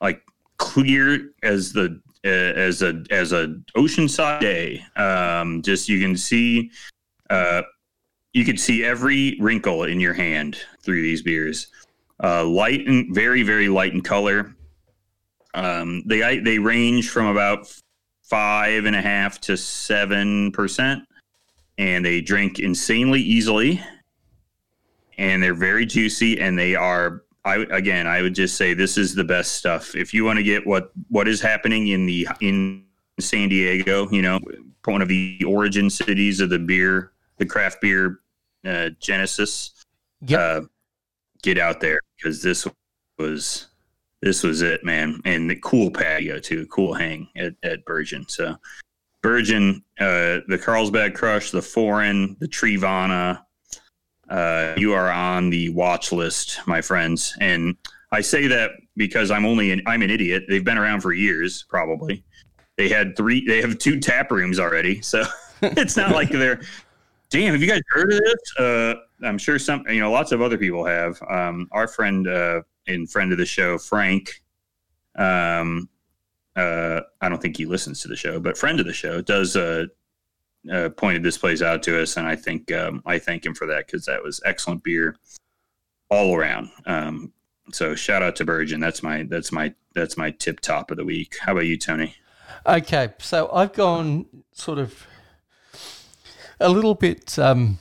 like clear as the uh, as a as a oceanside day. Um, just you can see, uh, you can see every wrinkle in your hand through these beers. Uh, light and very very light in color. Um, they they range from about five and a half to seven percent, and they drink insanely easily. And they're very juicy, and they are I again, I would just say this is the best stuff. If you want to get what what is happening in the in San Diego, you know, one of the origin cities of the beer, the craft beer uh, genesis. Yep. Uh, get out there because this was this was it, man, and the cool patio too, cool hang at at Burgeon. So Burgeon, uh, the Carlsbad Crush, the Foreign, the Trivana, uh, you are on the watch list, my friends. And I say that because I'm only an, I'm an idiot. They've been around for years, probably. They had three. They have two tap rooms already, so it's not like they're. Damn, have you guys heard of this? Uh, I'm sure some, you know, lots of other people have. Um, our friend uh, and friend of the show, Frank. Um, uh, I don't think he listens to the show, but friend of the show does uh, uh, pointed this place out to us, and I think um, I thank him for that because that was excellent beer all around. Um, so shout out to Burgeon. That's my that's my that's my tip top of the week. How about you, Tony? Okay, so I've gone sort of a little bit um,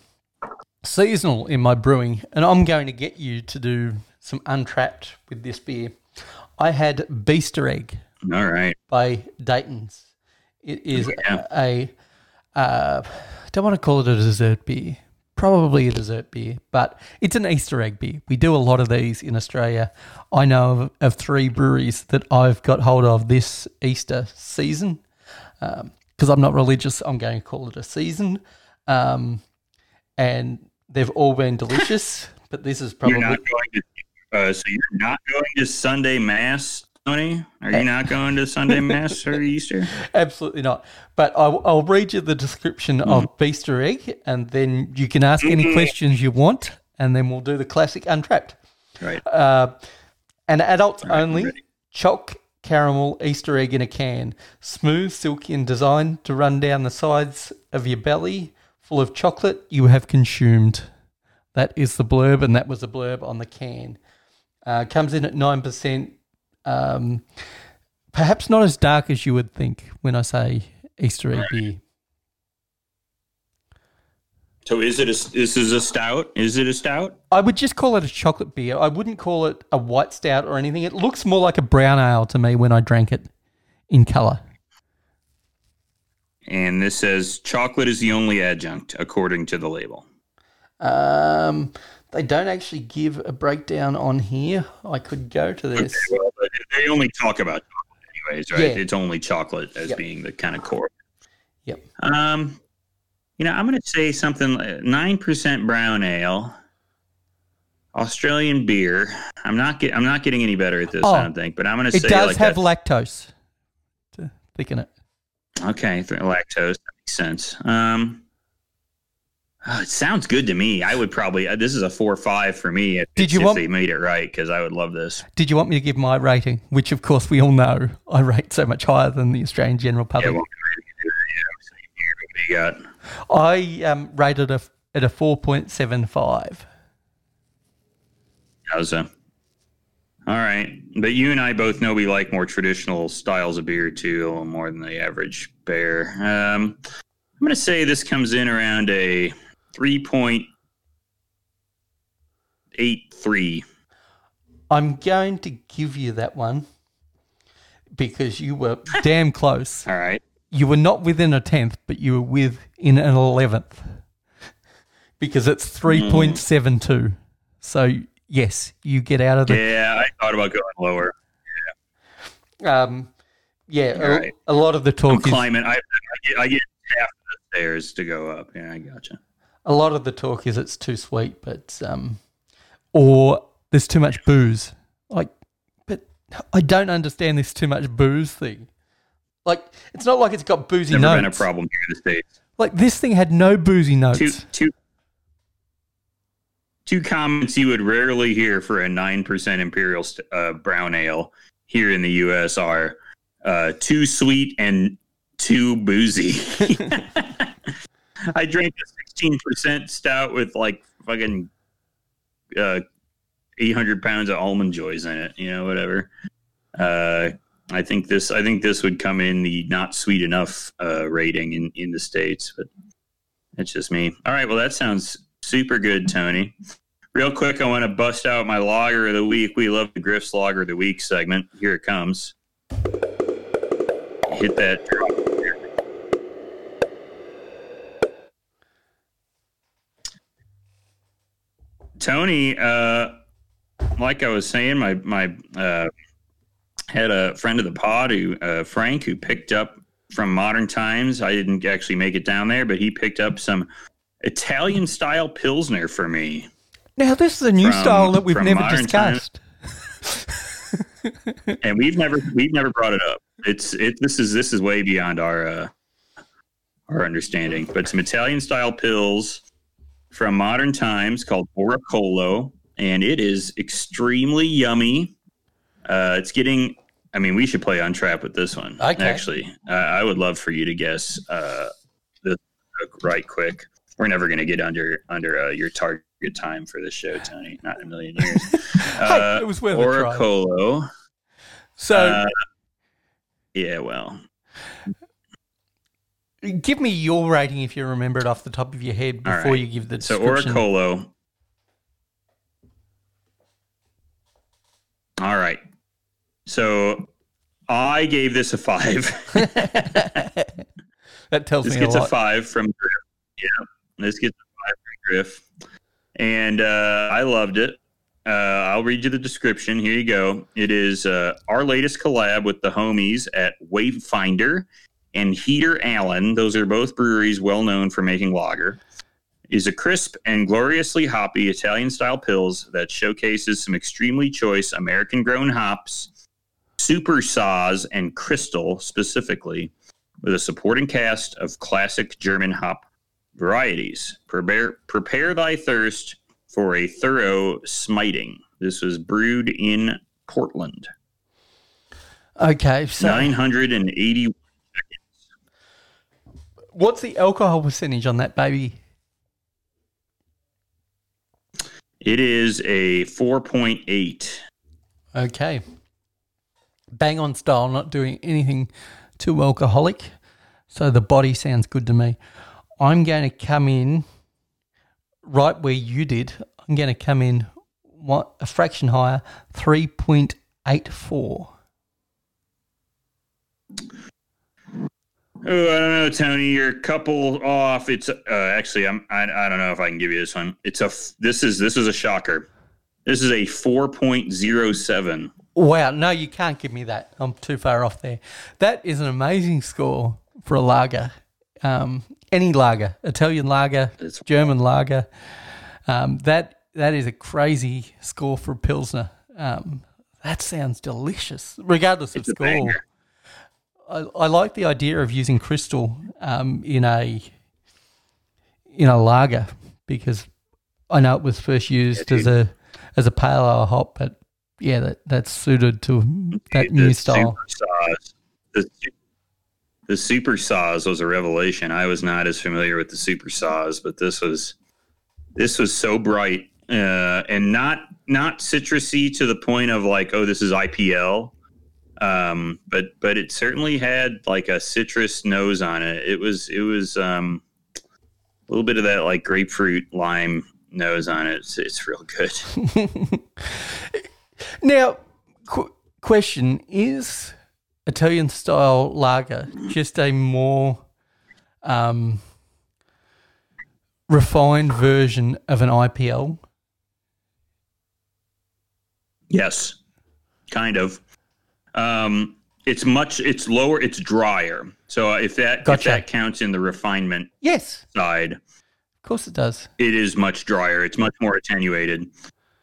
seasonal in my brewing, and I'm going to get you to do some Untappd with this beer. I had Beaster Egg. All right. By Dayton's. It is yeah. a uh, don't want to call it a dessert beer. Probably a dessert beer, but it's an Easter egg beer. We do a lot of these in Australia. I know of, of three breweries that I've got hold of this Easter season. Because um, I'm not religious, I'm going to call it a season. Um, and they've all been delicious, but this is probably. You're not going to, uh, so you're not going to Sunday Mass Tony? Are you not going to Sunday Mass or Easter? Absolutely not. But I'll, I'll read you the description mm. of Beaster Egg, and then you can ask any mm-hmm. questions you want, and then we'll do the classic Untappd. Right. Uh, an adult right, only chalk caramel Easter egg in a can, smooth, silky, and designed to run down the sides of your belly, full of chocolate you have consumed. That is the blurb, and that was the blurb on the can. Uh, comes in at nine percent um, perhaps not as dark as you would think when I say Easter egg beer. So is it a this is a stout? Is it a stout? I would just call it a chocolate beer. I wouldn't call it a white stout or anything. It looks more like a brown ale to me when I drank it in color. And this says chocolate is the only adjunct according to the label. Um, they don't actually give a breakdown on here. I could go to this. Okay, well, they only talk about chocolate, anyways, right? Yeah. It's only chocolate as yep. being the kind of core. Yep. Um, you know, I'm going to say something nine percent brown ale, Australian beer. I'm not get, I'm not getting any better at this. Oh, I don't think, but I'm going to say it does like have lactose. To thicken it. Okay, lactose that makes sense. Um, Oh, it sounds good to me. I would probably uh, this is a four or five for me. If, Did you if want, they made it right? Because I would love this. Did you want me to give my rating? Which, of course, we all know I rate so much higher than the Australian general public. Yeah, well, yeah, what do you got? I um, rated a, at a four point seven five. How's that? All right, but you and I both know we like more traditional styles of beer too, a little more than the average bear. Um, I'm going to say this comes in around a 3.83. I'm going to give you that one because you were damn close. All right. You were not within a tenth, but you were within an eleventh because it's 3.72. Mm. So, yes, you get out of the. Yeah, I thought about going lower. Yeah. Um, yeah, a, right. a lot of the I'm talk is climbing. I, I get I get half the stairs to go up. Yeah, I gotcha. A lot of the talk is it's too sweet, but um, or there's too much booze. Like, but I don't understand this too much booze thing. Like, it's not like it's got boozy Never notes. been a problem here in the states. Like this thing had no boozy notes. Two two two comments you would rarely hear for a nine percent imperial uh, brown ale here in the U.S. are uh, too sweet and too boozy. I drank a sixteen percent stout with like fucking uh, eight hundred pounds of almond joys in it. You know, whatever. Uh, I think this. I think this would come in the not sweet enough uh, rating in in the states, but that's just me. All right. Well, that sounds super good, Tony. Real quick, I want to bust out my logger of the week. We love the Griff's logger of the week segment. Here it comes. Hit that Tony, uh, like I was saying, my my uh, had a friend of the pod who uh, Frank who picked up from Modern Times. I didn't actually make it down there, but he picked up some Italian style pilsner for me. now this is a new From- style that we've never discussed. and we've never we've never brought it up. It's it this is this is way beyond our uh, our understanding. But some Italian style pills from modern times called Oracolo, and it is extremely yummy. Uh, it's getting. I mean, we should play on trap with this one. Okay. Actually, uh, I would love for you to guess uh, the right quick. We're never going to get under under uh, your target time for this show, Tony. Not in a million years. Hey, it was worth a. Oracolo. So Uh, yeah, well, give me your rating if you remember it off the top of your head before right. you give the description. so. Oracolo. All right. So I gave this a five. that tells this me a gets a lot. five from Griff. Yeah, this gets a five from Griff, and uh, I loved it. Uh, I'll read you the description. Here you go. It is uh, our latest collab with the homies at Wayfinder and Heater Allen. Those are both breweries well known for making lager. Is a crisp and gloriously hoppy Italian style pills that showcases some extremely choice American grown hops, super saws, and crystal specifically with a supporting cast of classic German hop varieties. Prepare, prepare thy thirst for a thorough smiting. This was brewed in Portland. Okay, so 980. What's the alcohol percentage on that baby? It is a 4.8. Okay. Bang on style, not doing anything too alcoholic. So the body sounds good to me. I'm going to come in right where you did. I'm going to come in one, a fraction higher, 3.84. Oh, I don't know, Tony. You're a couple off. It's uh, actually, I'm. I, I don't know if I can give you this one. It's a. This is this is a shocker. This is a 4.07. Wow, no, you can't give me that. I'm too far off there. That is an amazing score for a lager. Um, any lager, Italian lager, German lager. Um, that that is a crazy score for a pilsner. Um, that sounds delicious, regardless It's of score. banger. I, I like the idea of using crystal um, in a in a lager because I know it was first used as a as a pale ale hop, but yeah, that that's suited to that The new style. The, su- the super saws was a revelation. I was not as familiar with the super saws, but this was this was so bright uh, and not not citrusy to the point of like, oh, this is IPL. Um, but but it certainly had like a citrus nose on it. It was it was um, a little bit of that like grapefruit lime nose on it. It's, it's real good. Now, qu- question is Italian style lager just a more um, refined version of an IPL? Yes, kind of. Um, it's much it's lower it's drier so uh, if that if that counts in the refinement Yes, side of course it does. it is much drier it's much more attenuated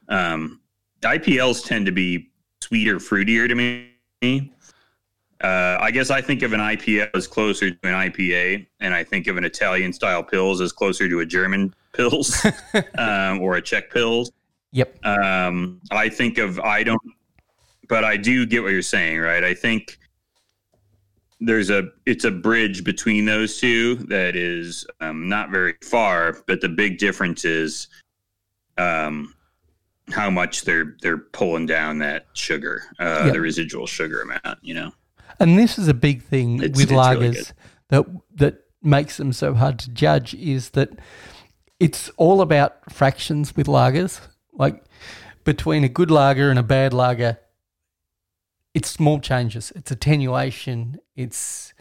um ipls tend to be sweeter fruitier to me uh, I guess I think of an IPA as closer to an IPA, and I think of an Italian style pills as closer to a German pills um, or a Czech pills. Yep. Um, I think of I don't, but I do get what you're saying, right? I think there's a it's a bridge between those two that is um, not very far, but the big difference is um, how much they're they're pulling down that sugar, uh, Yep. the residual sugar amount. You know, And this is a big thing It's- with it's lagers good. that that makes them so hard to judge is that it's all about fractions with lagers. Like between a good lager and a bad lager, it's small changes. It's attenuation. It's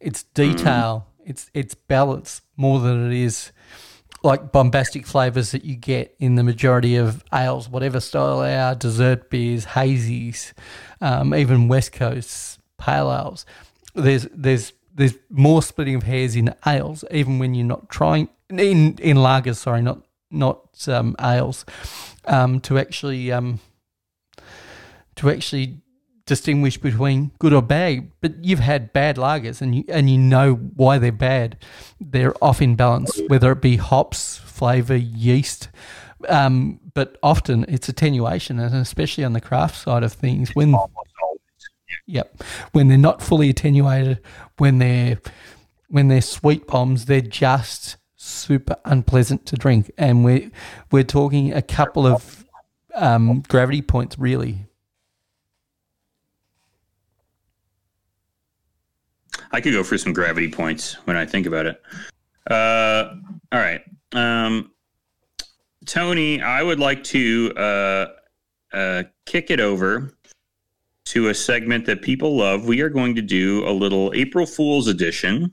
it's detail. It's it's balance more than it is like bombastic flavors that you get in the majority of ales, whatever style they are, dessert beers, hazies, um, even West Coast pale ales. There's there's there's more splitting of hairs in ales, even when you're not trying in in lagers. Sorry, not not um, ales, um, to actually um, to actually distinguish between good or bad. But you've had bad lagers, and you and you know why they're bad. They're off in balance, whether it be hops, flavor, yeast. Um, but often it's attenuation, and especially on the craft side of things, when. Yep. When they're not fully attenuated, when they're when they're sweet bombs, they're just super unpleasant to drink. And we're we're talking a couple of um, gravity points really. I could go for some gravity points when I think about it. Uh, all right. Um, Tony, I would like to uh, uh, kick it over to a segment that people love. We are going to do a little April Fool's edition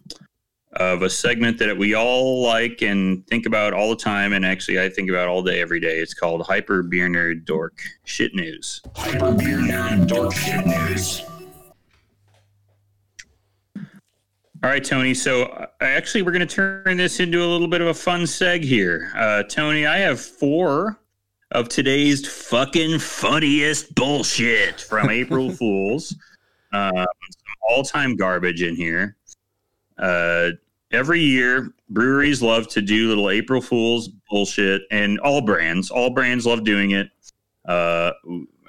of a segment that we all like and think about all the time. And actually, I think about all day, every day. It's called Hyper Beer Nerd Dork Shit News. Hyper Beer Nerd Dork Shit News. All right, Tony. So uh, actually, we're going to turn this into a little bit of a fun seg here. Uh, Tony, I have four of today's fucking funniest bullshit from April Fools. Um, some all-time garbage in here. Uh, every year, breweries love to do little April Fools bullshit, and all brands, all brands love doing it. Uh,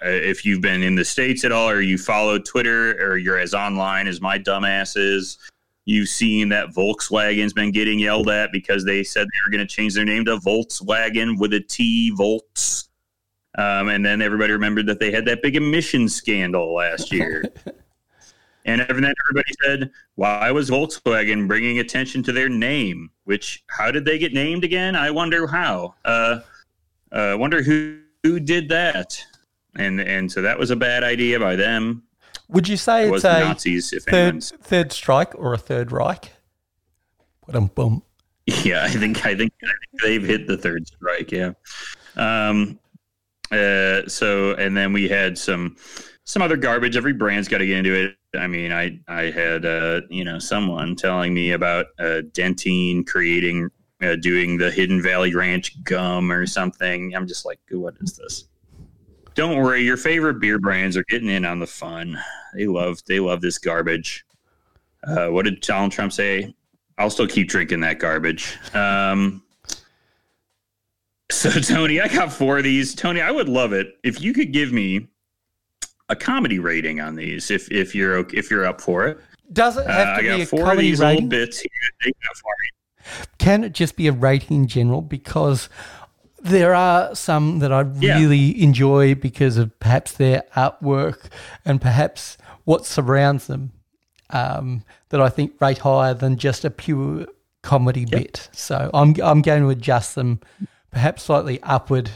if you've been in the states at all, or you follow Twitter, or you're as online as my dumbass is, you've seen that Volkswagen's been getting yelled at because they said they were going to change their name to Volkswagen with a T, Volts. Um, and then everybody remembered that they had that big emission scandal last year. and then everybody said, why was Volkswagen bringing attention to their name? Which, how did they get named again? I wonder how. Uh, uh, wonder who, who did that. And, and so that was a bad idea by them. Would you say It it's a Nazis, if third third strike or a third Reich? Boom. Yeah, I think I think I think they've hit the third strike. Yeah. Um. Uh. So and then we had some some other garbage. Every brand's got to get into it. I mean, I I had uh you know someone telling me about uh, Dentyne creating uh, doing the Hidden Valley Ranch gum or something. I'm just like, what is this? Don't worry, your favorite beer brands are getting in on the fun. They love they love this garbage. Uh, what did Donald Trump say? I'll still keep drinking that garbage. Um, so Tony, I got four of these. Tony, I would love it if you could give me a comedy rating on these. If if you're if you're up for it, Does it uh, have I to be got a four of comedy these little rating? bits here. Take that for me. Can it just be a rating in general? Because there are some that I Yeah. really enjoy because of perhaps their artwork and perhaps what surrounds them um, that I think rate higher than just a pure comedy bit. So I'm I'm going to adjust them perhaps slightly upward,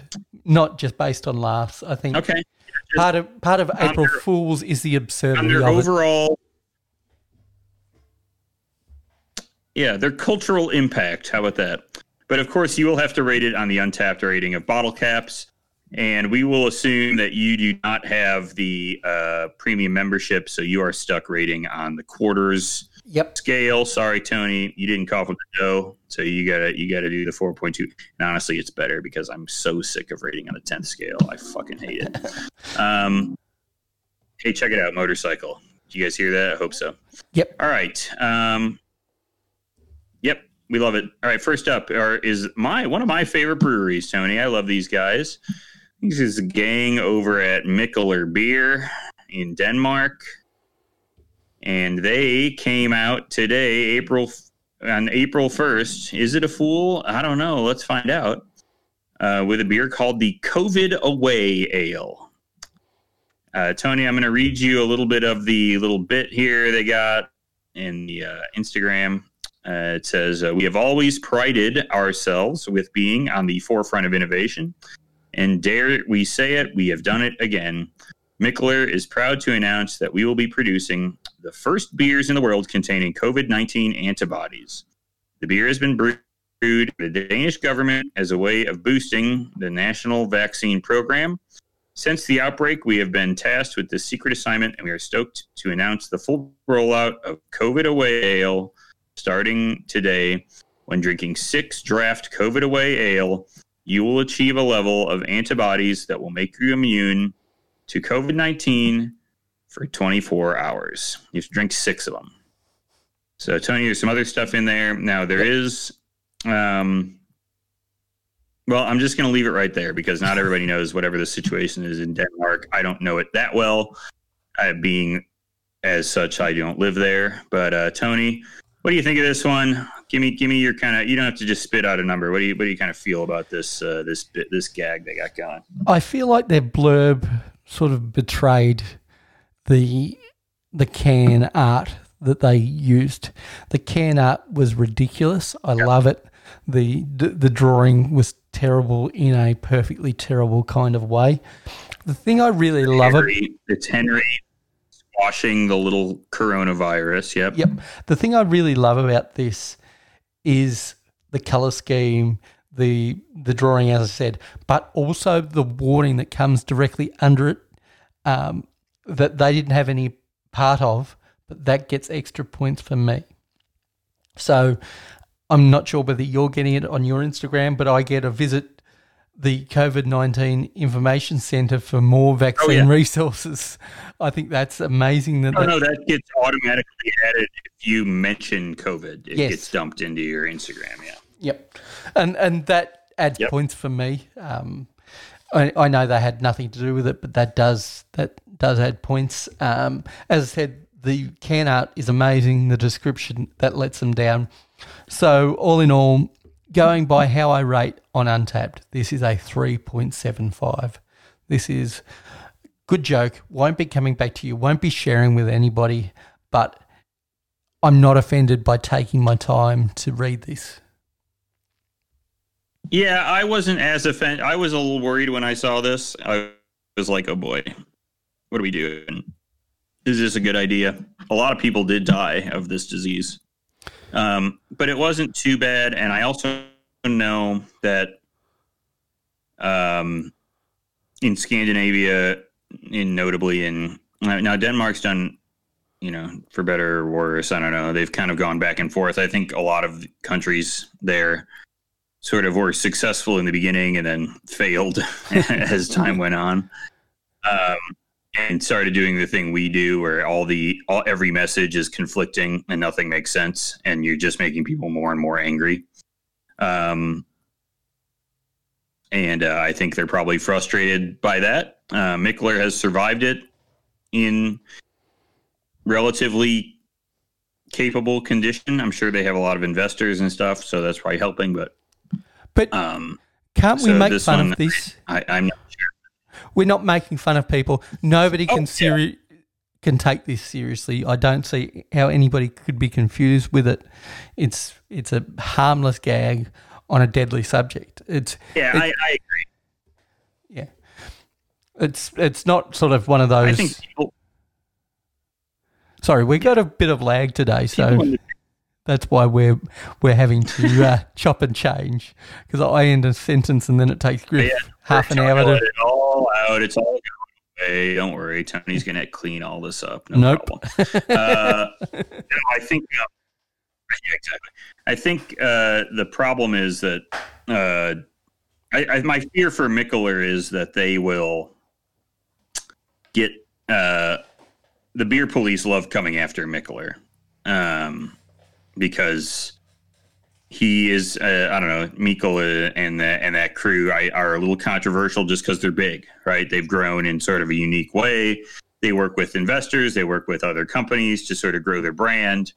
not just based on laughs. I think Okay. part of part of April their- Fools is the absurdity of it. overall, yeah, their cultural impact. How about that? But of course, you will have to rate it on the Untappd rating of bottle caps. And we will assume that you do not have the uh, premium membership, so you are stuck rating on the quarters Yep. scale. Sorry, Tony, you didn't cough with the dough, so you gotta you gotta do the four point two. And honestly, it's better because I'm so sick of rating on the tenth scale. I fucking hate it. Um, hey, check it out, motorcycle. Do you guys hear that? I hope so. Yep. All right. Um, yep, we love it. All right, first up are, is my one of my favorite breweries, Tony. I love these guys. This is a gang over at Mikkeller Beer in Denmark, and they came out today, April on April first. Is it a fool? I don't know. Let's find out. Uh, with a beer called the COVID Away Ale. Uh, Tony, I'm going to read you a little bit of the little bit here they got in the uh, Instagram. Uh, it says, uh, We have always prided ourselves with being on the forefront of innovation. And dare we say it, we have done it again. Mikkeller is proud to announce that we will be producing the first beers in the world containing COVID 19 antibodies. The beer has been brewed by the Danish government as a way of boosting the national vaccine program. Since the outbreak, we have been tasked with this secret assignment, and we are stoked to announce the full rollout of COVID Away Ale starting today. When drinking six draft COVID Away Ale, you will achieve a level of antibodies that will make you immune to COVID 19 for 24 hours. You have to drink six of them. So, Tony, there's some other stuff in there. Now, there is, um, well, I'm just going to leave it right there because not everybody knows whatever the situation is in Denmark. I don't know it that well. Uh, being as such, I don't live there. But uh, Tony, what do you think of this one? Give me, give me your kind of. You don't have to just spit out a number. What do you, what do you kind of feel about this, uh, this bit, this gag they got going? I feel like their blurb sort of betrayed the the can art that they used. The can art was ridiculous. I love it. The, the the drawing was terrible in a perfectly terrible kind of way. The thing I really love it. Henry, it's Henry squashing the little coronavirus. Yep. Yep. The thing I really love about this is the color scheme, the the drawing, as I said, but also the warning that comes directly under it um, that they didn't have any part of, but that gets extra points for me. So I'm not sure whether you're getting it on your Instagram, but I get a visit the COVID 19 Information Centre for more vaccine yeah. resources. I think that's amazing that Oh that- no, that gets automatically added if you mention COVID. It Yes. gets dumped into your Instagram. Yeah. Yep, and and that adds Yep. points for me. Um, I, I know they had nothing to do with it, but that does that does add points. Um, as I said, the can art is amazing. The description that lets them down. So all in all, going by how I rate on Untappd, this is a three point seven five. This is good joke. Won't be coming back to you. Won't be sharing with anybody. But I'm not offended by taking my time to read this. Yeah, I wasn't as offended. I was a little worried when I saw this. I was like, "Oh boy, what are we doing? Is this a good idea?" A lot of people did die of this disease, um, but it wasn't too bad. And I also know that um, in Scandinavia, in notably in now Denmark's done, you know, for better or worse. I don't know. They've kind of gone back and forth. I think a lot of countries there sort of were successful in the beginning and then failed as time went on. Um, and started doing the thing we do where all the all every message is conflicting and nothing makes sense and you're just making people more and more angry. Um, and uh, I think they're probably frustrated by that. Uh, Mikkeller has survived it in relatively capable condition. I'm sure they have a lot of investors and stuff, so that's probably helping. But But um, can't we so make fun one- of this? I, I'm not. We're not making fun of people. Nobody Oh, can seri- can take this seriously. I don't see how anybody could be confused with it. It's it's a harmless gag on a deadly subject. It's Yeah, It- I, I agree. yeah. It's it's not sort of one of those. I think people, sorry, we got a bit of lag today, so That's why we're we're having to uh, chop and change because I end a sentence and then it takes Griff Yeah, half an hour to. it all out. It's all going away. Don't worry. Tony's going to clean all this up. No Nope. problem. Uh, no, I think. Uh, yeah, exactly. I think uh, the problem is that uh, I, I, my fear for Mikkeller is that they will get uh, the beer police love coming after Mikkeller. um, because he is uh, I don't know Mikkel and that and that crew are a little controversial just because they're big, right? They've grown in sort of a unique way. They work with investors, they work with other companies to sort of grow their brand,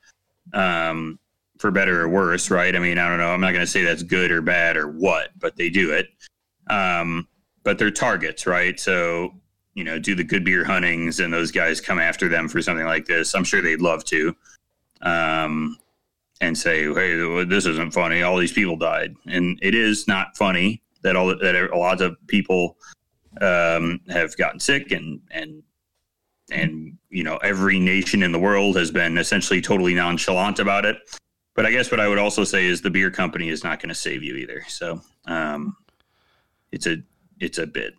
um, for better or worse, right? I mean, I don't know. I'm not going to say that's good or bad or what, but they do it. Um, but they're targets, right? So you know, do the good beer huntings and those guys come after them for something like this. I'm sure they'd love to. Um, and say, "Hey, this isn't funny. All these people died," and it is not funny that all that a lot of people um, have gotten sick, and and and you know every nation in the world has been essentially totally nonchalant about it. But I guess what I would also say is the beer company is not going to save you either. So um, it's a it's a bit,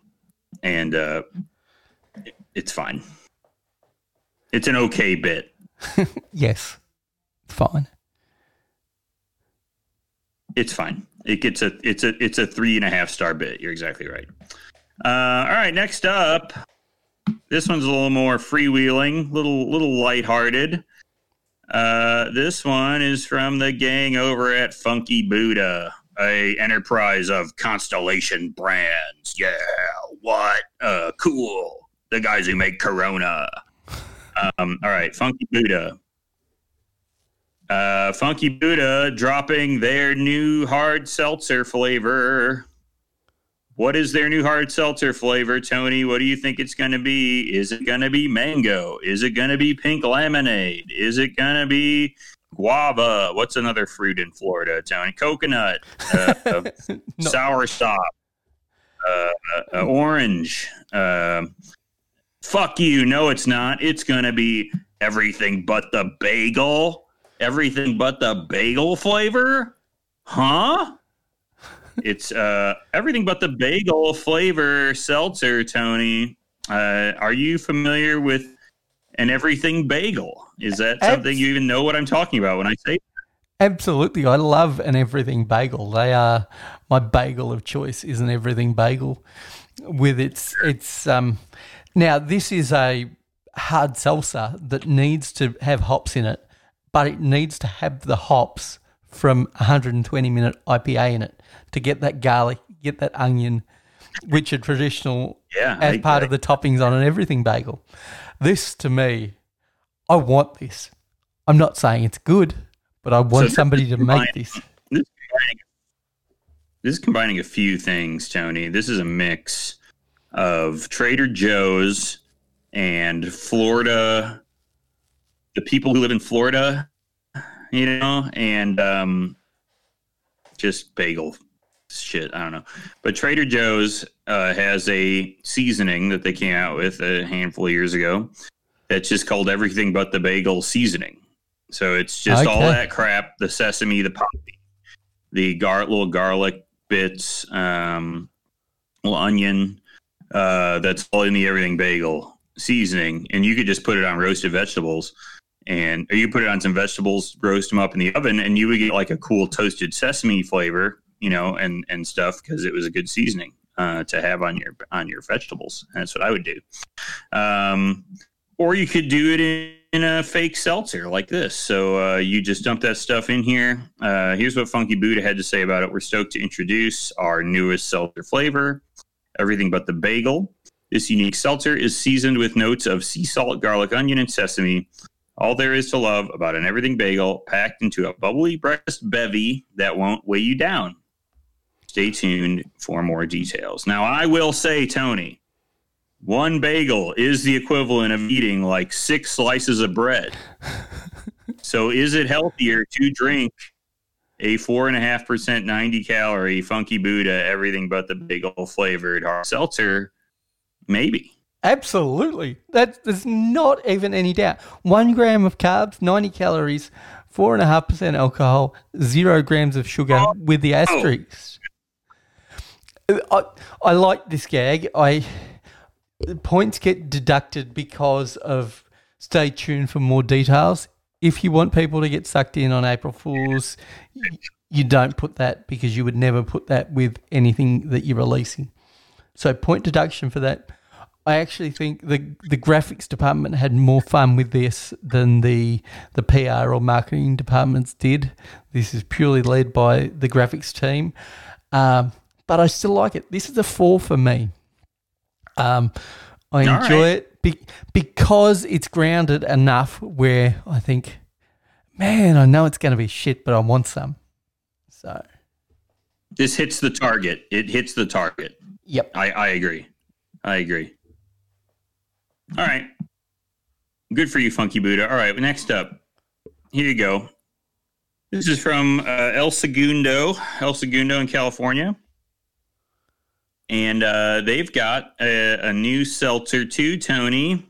and uh, it- it's fine. It's an okay bit. Yes, fine. It's fine. It gets a it's a it's a three and a half star bit. You're exactly right. Uh, all right, next up, this one's a little more freewheeling, little little lighthearted. Uh, this one is from the gang over at Funky Buddha, a enterprise of Constellation Brands. Yeah, what? Uh, cool. The guys who make Corona. Um, all right, Funky Buddha. Uh, Funky Buddha dropping their new hard seltzer flavor. What is their new hard seltzer flavor, Tony? What do you think it's going to be? Is it going to be mango? Is it going to be pink lemonade? Is it going to be guava? What's another fruit in Florida, Tony? Coconut, uh, uh, No. sour stop, uh, uh, orange. Uh, fuck you. No, it's not. It's going to be everything but the bagel. Everything but the bagel flavor? Huh? it's uh, everything but the bagel flavor seltzer, Tony. Uh, are you familiar with an everything bagel? Is that something you even know what I'm talking about when I say Absolutely. I love an everything bagel. They are my bagel of choice is an everything bagel with its its um now this is a hard salsa that needs to have hops in it, but it needs to have the hops from 120 minute IPA in it to get that garlic, get that onion, which are traditional Yeah, as part of the toppings on an everything bagel. This to me, I want this. I'm not saying it's good, but I want this somebody to make this. this is combining, this is combining a few things, Tony. This is a mix of Trader Joe's and Florida, the people who live in Florida, you know, and um, just bagel shit. I don't know. But Trader Joe's uh, has a seasoning that they came out with a handful of years ago that's just called everything but the bagel seasoning. So it's just all that crap, the sesame, the poppy, the gar- little garlic bits, um, little onion. Uh, that's all in the everything bagel seasoning, and you could just put it on roasted vegetables, and or you put it on some vegetables, roast them up in the oven, and you would get like a cool toasted sesame flavor, you know, and and stuff because it was a good seasoning uh, to have on your on your vegetables. And that's what I would do. Um, or you could do it in, in a fake seltzer like this. So uh, you just dump that stuff in here. Uh, here's what Funky Buddha had to say about it. We're stoked to introduce our newest seltzer flavor, everything but the bagel. This unique seltzer is seasoned with notes of sea salt, garlic, onion, and sesame. All there is to love about an everything bagel packed into a bubbly breakfast bevy that won't weigh you down. Stay tuned for more details. Now, I will say, Tony, one bagel is the equivalent of eating like six slices of bread. so, is it healthier to drink a four and a half percent, 90 calorie Funky Buddha, everything but the bagel flavored hard seltzer? Maybe. Absolutely. That there's not even any doubt. One gram of carbs, 90 calories, four and a half percent alcohol, zero grams of sugar with the asterisks. I, I like this gag. I points get deducted because of stay tuned for more details. If you want people to get sucked in on April Fools, you don't put that because you would never put that with anything that you're releasing. So point deduction for that. I actually think the the graphics department had more fun with this than the the PR or marketing departments did. This is purely led by the graphics team, um, but I still like it. This is a four for me. Um, I enjoy right. it be, because it's grounded enough where I think, man, I know it's going to be shit, but I want some. So, This hits the target. It hits the target. yep. I, I agree. I agree. All right. Good for you, Funky Buddha. All right. Next up, here you go. This is from uh, El Segundo, El Segundo in California. And uh, they've got a, a new seltzer too, Tony.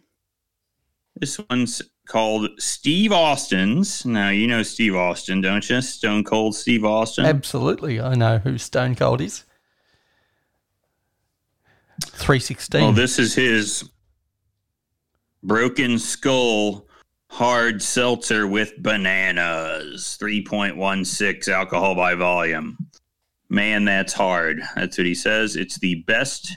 This one's called Steve Austin's. Now, you know Steve Austin, don't you? Stone Cold Steve Austin. Absolutely. I know who Stone Cold is. 316. Well, this is his Broken Skull Hard Seltzer with Bananas, 3.16 alcohol by volume. Man, that's hard. That's what he says. It's the best.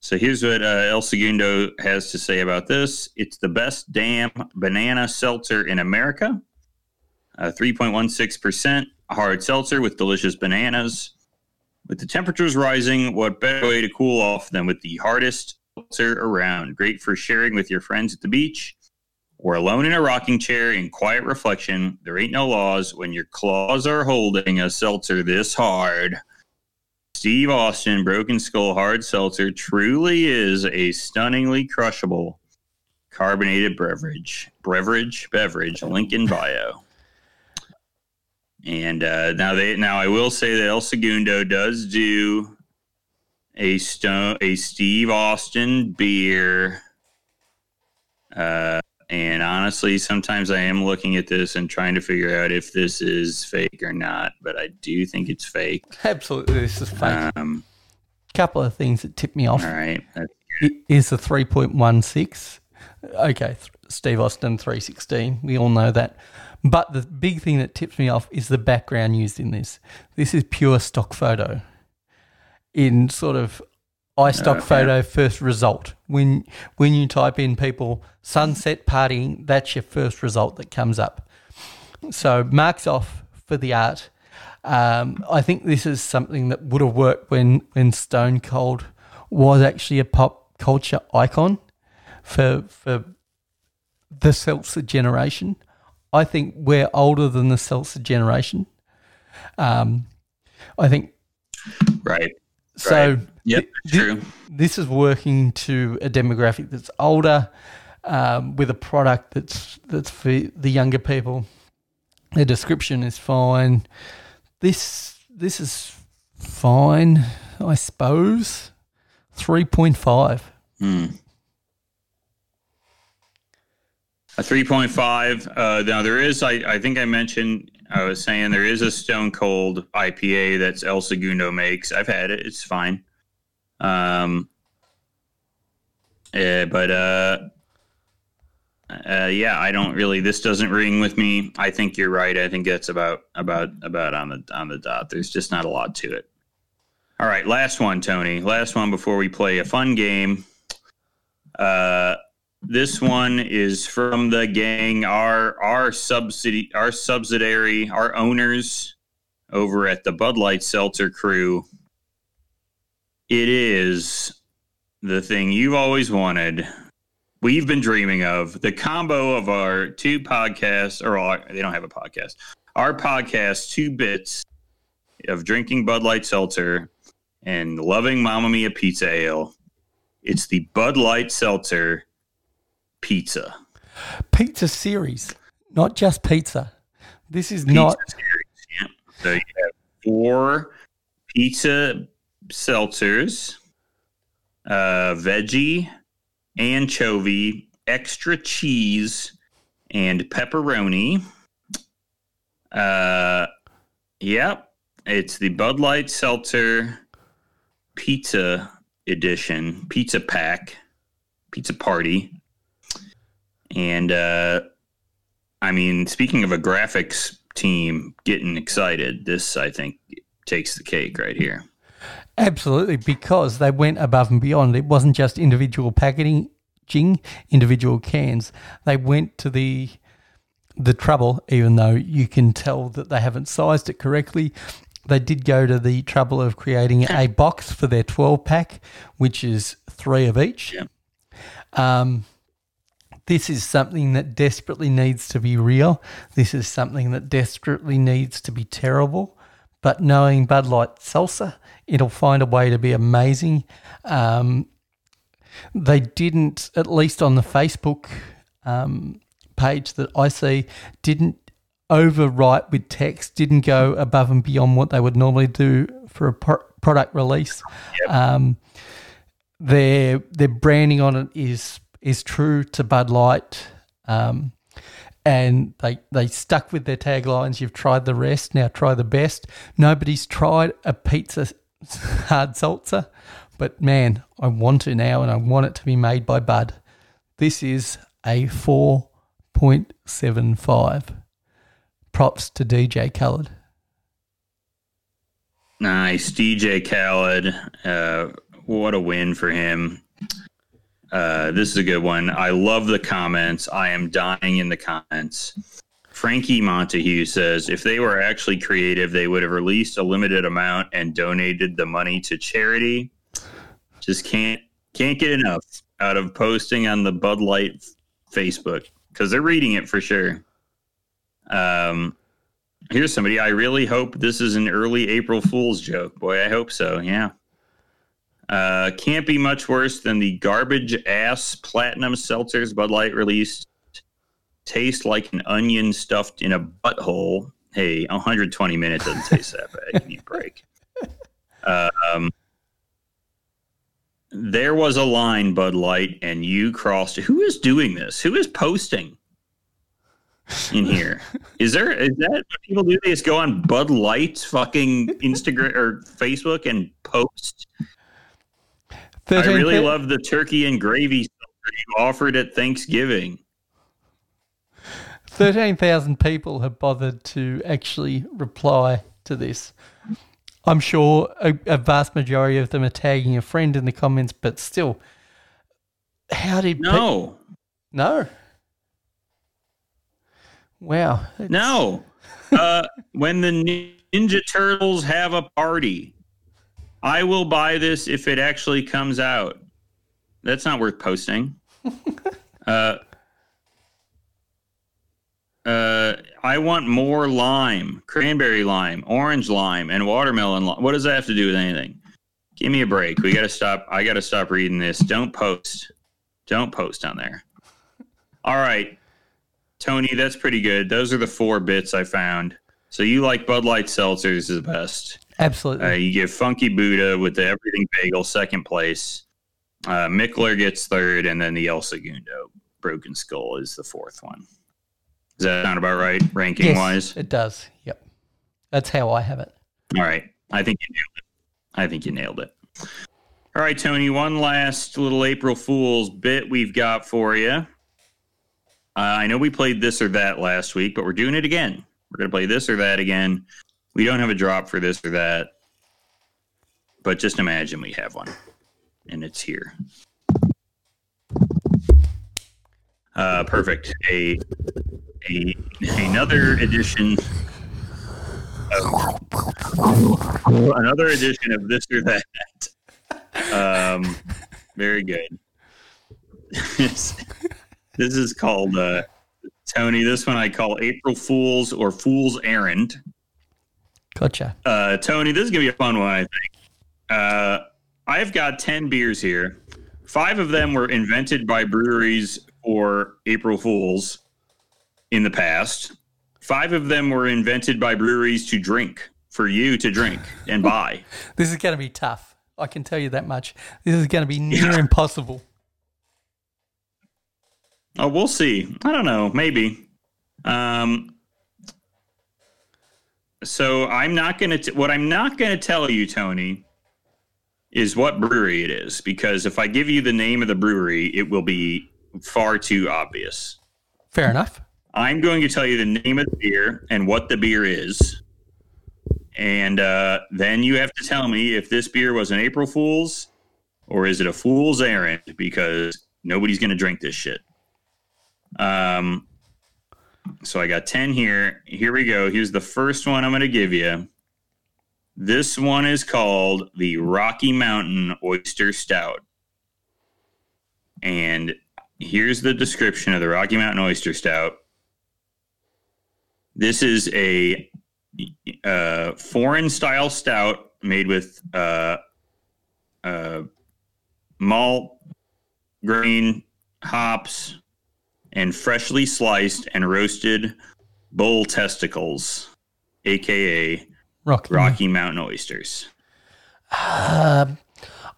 So here's what uh, El Segundo has to say about this it's the best damn banana seltzer in America. Uh, 3.16% hard seltzer with delicious bananas. With the temperatures rising, what better way to cool off than with the hardest seltzer around? Great for sharing with your friends at the beach or alone in a rocking chair in quiet reflection. There ain't no laws when your claws are holding a seltzer this hard. Steve Austin Broken Skull Hard Seltzer truly is a stunningly crushable carbonated beverage. Beverage, beverage, link in bio. And uh, now they now I will say that El Segundo does do a stone a Steve Austin beer. Uh, and honestly, sometimes I am looking at this and trying to figure out if this is fake or not. But I do think it's fake. Absolutely. This is fake. Um, couple of things that tip me off. all right. It is the 3.16. Okay, Steve Austin 316. We all know that. But the big thing that tips me off is the background used in this. This is pure stock photo. In sort of iStock Okay. photo first result. When when you type in people sunset partying, that's your first result that comes up. So marks off for the art. Um, I think this is something that would have worked when when Stone Cold was actually a pop culture icon for for the seltzer generation. I think we're older than the seltzer generation. Um, I think right. So. Right. Yep. thi- true. this is working to a demographic that's older, um, with a product that's that's for the younger people. The description is fine. This this is fine, I suppose. Three point five. Hmm. A 3.5. Uh, now, there is, I, I think I mentioned, I was saying there is a Stone Cold IPA that's El Segundo makes. I've had it. It's fine. Um, eh, but, uh, uh, yeah, I don't really. This doesn't ring with me. I think you're right. I think that's about about about on the on the dot. There's just not a lot to it. All right, last one, Tony. Last one before we play a fun game. Uh, this one is from the gang, our our subsidy, our subsidiary, our owners over at the Bud Light Seltzer Crew. It is the thing you've always wanted. We've been dreaming of the combo of our two podcasts, or our, they don't have a podcast. Our podcast, two bits of drinking Bud Light Seltzer and loving Mamma Mia Pizza Ale. It's the Bud Light Seltzer Pizza. Pizza series, not just pizza. This is not Pizza series. Yeah. So you have four pizza seltzers, uh, veggie, anchovy, extra cheese, and pepperoni. Uh, yep. It's the Bud Light Seltzer Pizza Edition, Pizza Pack, Pizza Party. And uh, I mean, speaking of a graphics team getting excited, this I think takes the cake right here. Absolutely, because they went above and beyond. It wasn't just individual packaging, individual cans. They went to the the trouble, even though you can tell that they haven't sized it correctly. They did go to the trouble of creating a box for their 12 pack, which is three of each. Yeah. Um, this is something that desperately needs to be real. This is something that desperately needs to be terrible. But knowing Bud Light Salsa, it'll find a way to be amazing. Um, they didn't, at least on the Facebook um, page that I see, didn't overwrite with text, didn't go above and beyond what they would normally do for a pro- product release. Um, their their branding on it is is true to Bud Light. Um, and they they stuck with their taglines. You've tried the rest, now try the best. Nobody's tried a pizza hard seltzer, but man, I want to now, and I want it to be made by Bud. This is a four point seven five. Props to DJ Khaled. Nice. DJ Khaled. Uh, what a win for him. Uh, this is a good one. I love the comments. I am dying in the comments. Frankie Montague says if they were actually creative, they would have released a limited amount and donated the money to charity. Just can't can't get enough out of posting on the Bud Light Facebook because they're reading it for sure. Um, here's somebody. I really hope this is an early April Fool's joke. Boy, I hope so. Yeah. Uh, can't be much worse than the garbage ass platinum seltzers Bud Light released. Taste like an onion stuffed in a butthole. Hey, 120 minutes doesn't taste that bad. Give me a break. Um, there was a line, Bud Light, and you crossed. Who is doing this? Who is posting in here? Is there is that what people do? They just go on Bud Light's fucking Instagram or Facebook and post. I really pe- love the turkey and gravy you offered at Thanksgiving. 13,000 people have bothered to actually reply to this. I'm sure a, a vast majority of them are tagging a friend in the comments, but still, how did pe- No, no? Wow, It's- no. Uh, when the Ninja Turtles have a party, I will buy this if it actually comes out. That's not worth posting. uh, uh, I want more lime, cranberry lime, orange lime, and watermelon lime. What does that have to do with anything? Give me a break. We got to stop. I got to stop reading this. Don't post. Don't post on there. All right, Tony, that's pretty good. Those are the four bits I found. So you like Bud Light seltzers is the best. Absolutely. Uh, you give Funky Buddha with the Everything Bagel second place. Uh, Mikkeller gets third, and then the El Segundo Broken Skull is the fourth one. Does that sound about right, ranking yes, wise? it does. Yep, that's how I have it. All right. I think you nailed it. I think you nailed it. All right, Tony, one last little April Fool's bit we've got for you. Uh, I know we played this or that last week, but we're doing it again. We're going to play this or that again. We don't have a drop for this or that, but just imagine we have one, and it's here. Uh, perfect. A, a another edition of, another edition of this or that. Um, very good. this, is called uh, Tony. This one I call April Fools or Fool's Errand. Gotcha. Uh, Tony, this is gonna be a fun one. I think. Uh, I've got ten beers here. Five of them were invented by breweries for April Fools in the past. Five of them were invented by breweries to drink for you to drink and buy. This is going to be tough. I can tell you that much. This is going to be near impossible. Oh, we'll see. I don't know. Maybe. Um, So I'm not going to, what I'm not going to tell you, Tony, is what brewery it is. Because if I give you the name of the brewery, it will be far too obvious. Fair enough. I'm going to tell you the name of the beer and what the beer is. And uh, then you have to tell me if this beer was an April Fool's or is it a fool's errand because nobody's going to drink this shit. Um, so I got 10 here. Here we go. Here's the first one I'm going to give you. This one is called the Rocky Mountain Oyster Stout. And here's the description of the Rocky Mountain Oyster Stout. This is a uh, foreign style stout made with uh, uh, malt, grain, hops, and freshly sliced and roasted bull testicles, aka Rocky. Rocky Mountain oysters. Um,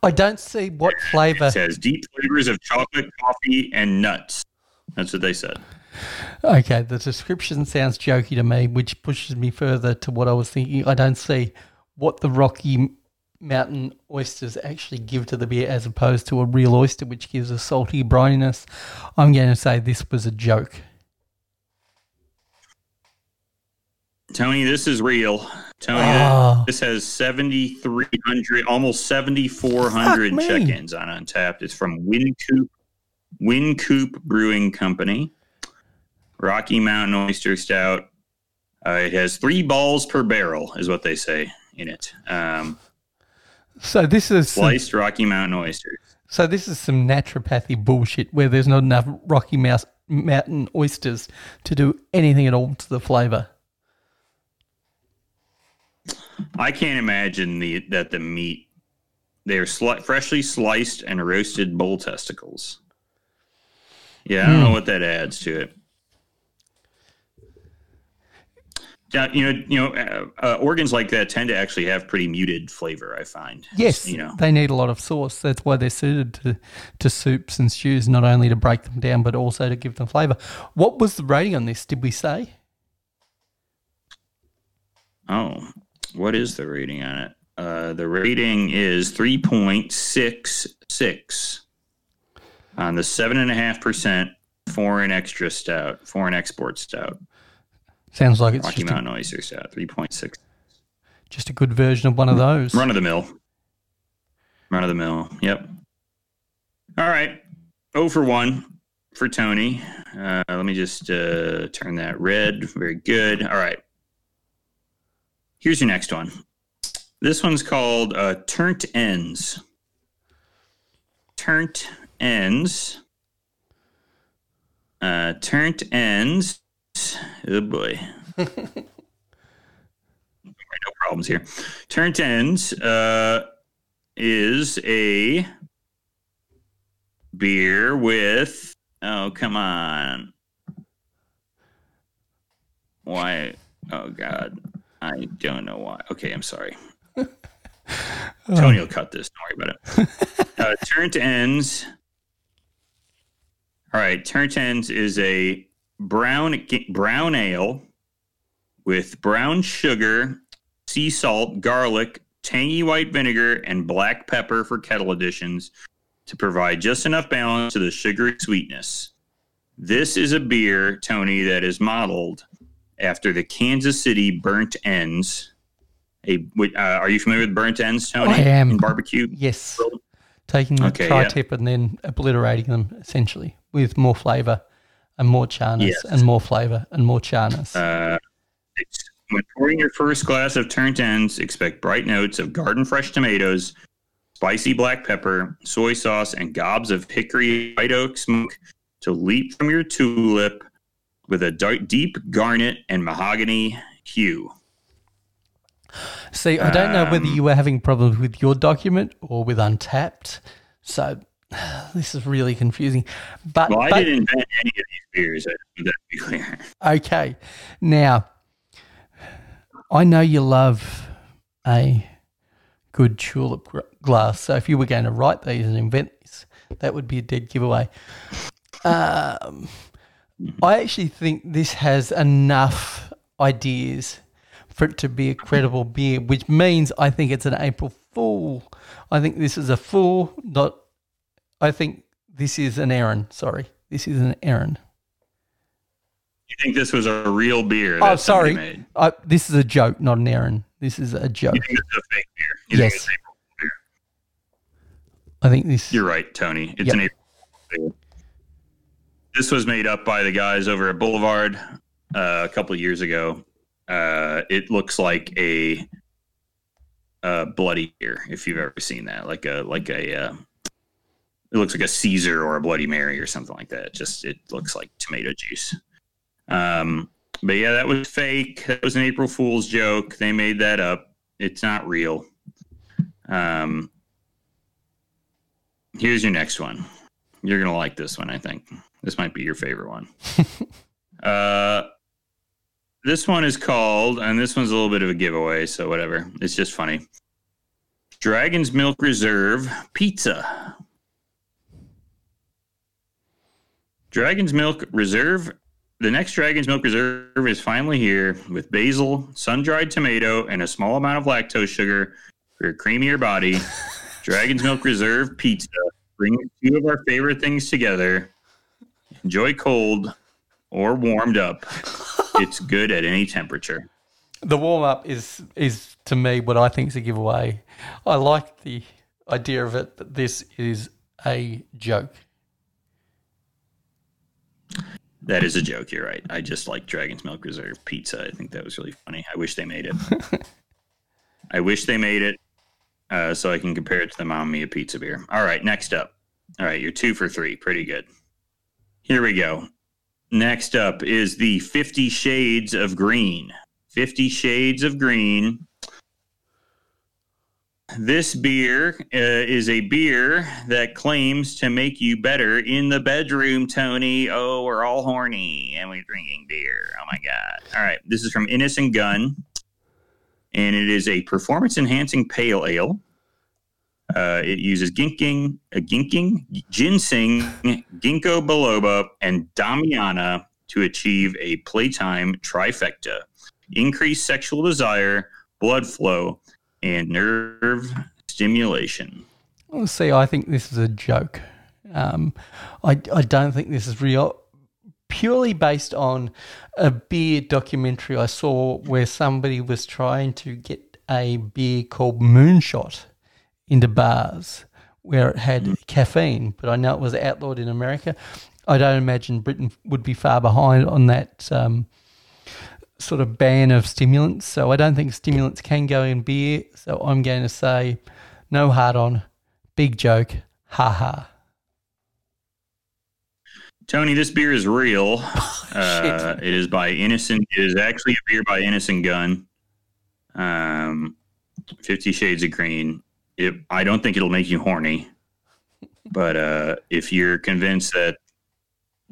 I don't see what flavour. It says deep flavors of chocolate, coffee, and nuts. That's what they said. Okay, the description sounds jokey to me, which pushes me further to what I was thinking. I don't see what the Rocky Mountain oysters actually give to the beer as opposed to a real oyster, which gives a salty brininess. I'm going to say this was a joke. Tony, this is real. Tony, Oh. this has 7,300, almost 7,400 check-ins on Untappd. It's from Wynkoop, Wynkoop Brewing Company. Rocky Mountain Oyster Stout. Uh, it has three balls per barrel, is what they say in it. Um, So this is some, sliced Rocky Mountain oysters. so this is some naturopathy bullshit where there's not enough Rocky Mouse, Mountain oysters to do anything at all to the flavour. I can't imagine the that the meat they are sli- freshly sliced and roasted bull testicles. Yeah, I don't know hmm. what that adds to it. Yeah, you know, you know, uh, uh, organs like that tend to actually have pretty muted flavor. I find. Yes, you know, they need a lot of sauce. That's why they're suited to, to soups and stews, not only to break them down, but also to give them flavour. What was the rating on this? Did we say? Oh, what is the rating on it? Uh, the rating is three point six six on the seven and a half percent foreign extra stout, foreign export stout, Sounds like it's Rocky just a, Mountain Oyster Stout, three point six, just a good version of one of those. run of the mill, run of the mill. Yep. All right, oh for one for Tony. Uh, let me just uh, turn that red. Very good. All right. Here's your next one. This one's called uh, Turnt Ends. Turnt Ends. Uh, Turnt Ends. Oh boy. no problems here. Turnt Ends uh, is a beer with. Oh, come on. Why? Oh, God. I don't know why. Okay, I'm sorry. Tony will cut this. Don't worry about it. uh, Turnt Ends. All right, Turnt Ends is a brown brown ale with brown sugar, sea salt, garlic, tangy white vinegar, and black pepper for kettle additions to provide just enough balance to the sugary sweetness. This is a beer, Tony, that is modeled after the Kansas City Burnt Ends. A, uh, are you familiar with burnt ends, Tony? I am. In barbecue. Yes, taking the Okay, tri-tip and then obliterating them essentially with more flavour and more charness Yes. and more flavour and more charness. Uh, when pouring your first glass of turnt ends, expect bright notes of garden fresh tomatoes, spicy black pepper, soy sauce, and gobs of hickory white oak smoke to leap from your tulip with a dark, deep garnet and mahogany hue. See, I don't know whether um, you were having problems with your document or with Untappd. So this is really confusing. But, Well, I but- didn't invent any of these beers. That be clear. Okay. Now, I know you love a good tulip glass. So if you were going to write these and invent these, that would be a dead giveaway. Um, I actually think this has enough ideas for it to be a credible beer, which means I think it's an April Fool. I think this is a fool, not. I think this is an errand. Sorry, this is an errand. You think this was a real beer? Oh, sorry. Made? I, this is a joke, not an errand. This is a joke. You think this is a fake beer? You Yes. think beer? I think this. You're right, Tony. It's Yep. an April This was made up by the guys over at Boulevard uh, a couple of years ago. Uh, it looks like a, uh bloody beer, if you've ever seen that. Like a like a. It looks like a Caesar or a Bloody Mary or something like that. Just it looks like tomato juice. Um, but yeah, that was fake. That was an April Fool's joke. They made that up. It's not real. Um, here's your next one. You're gonna like this one. I think this might be your favorite one. uh, this one is called, and this one's a little bit of a giveaway, so whatever. It's just funny. Dragon's Milk Reserve Pizza. Dragon's Milk Reserve. The next Dragon's Milk Reserve is finally here with basil, sun dried tomato, and a small amount of lactose sugar for a creamier body. Dragon's Milk Reserve Pizza. Bring two of our favorite things together. Enjoy cold or warmed up. It's good at any temperature. The warm up is is to me what I think is a giveaway. I like the idea of it, but this is a joke. That is a joke. You're right. I just like Dragon's Milk Reserve pizza. I think that was really funny. I wish they made it. I wish they made it uh, so I can compare it to the Mamma Mia pizza beer. All right, next up. All right, you're two for three. Pretty good. Here we go. Next up is the Fifty Shades of Green. Fifty Shades of Green. This beer uh, is a beer that claims to make you better in the bedroom, Tony. Oh, we're all horny and we're drinking beer. Oh my God. All right. This is from Innis & Gunn, and it is a performance enhancing pale ale. Uh, it uses ginking, uh, ginking, ginseng, ginkgo biloba, and damiana to achieve a playtime trifecta: increased sexual desire, blood flow, and nerve stimulation. Well, See, I think this is a joke. Um, I, I don't think this is real. Purely based on a beer documentary I saw where somebody was trying to get a beer called Moonshot into bars where it had caffeine, but I know it was outlawed in America. I don't imagine Britain would be far behind on that um, sort of ban of stimulants. So I don't think stimulants can go in beer. So I'm going to say no hard on, big joke, ha ha. Tony, this beer is real. uh, it is by Innocent. It is actually a beer by Innis & Gunn. Um, Fifty Shades of Green. It, I don't think it'll make you horny, but uh, if you're convinced that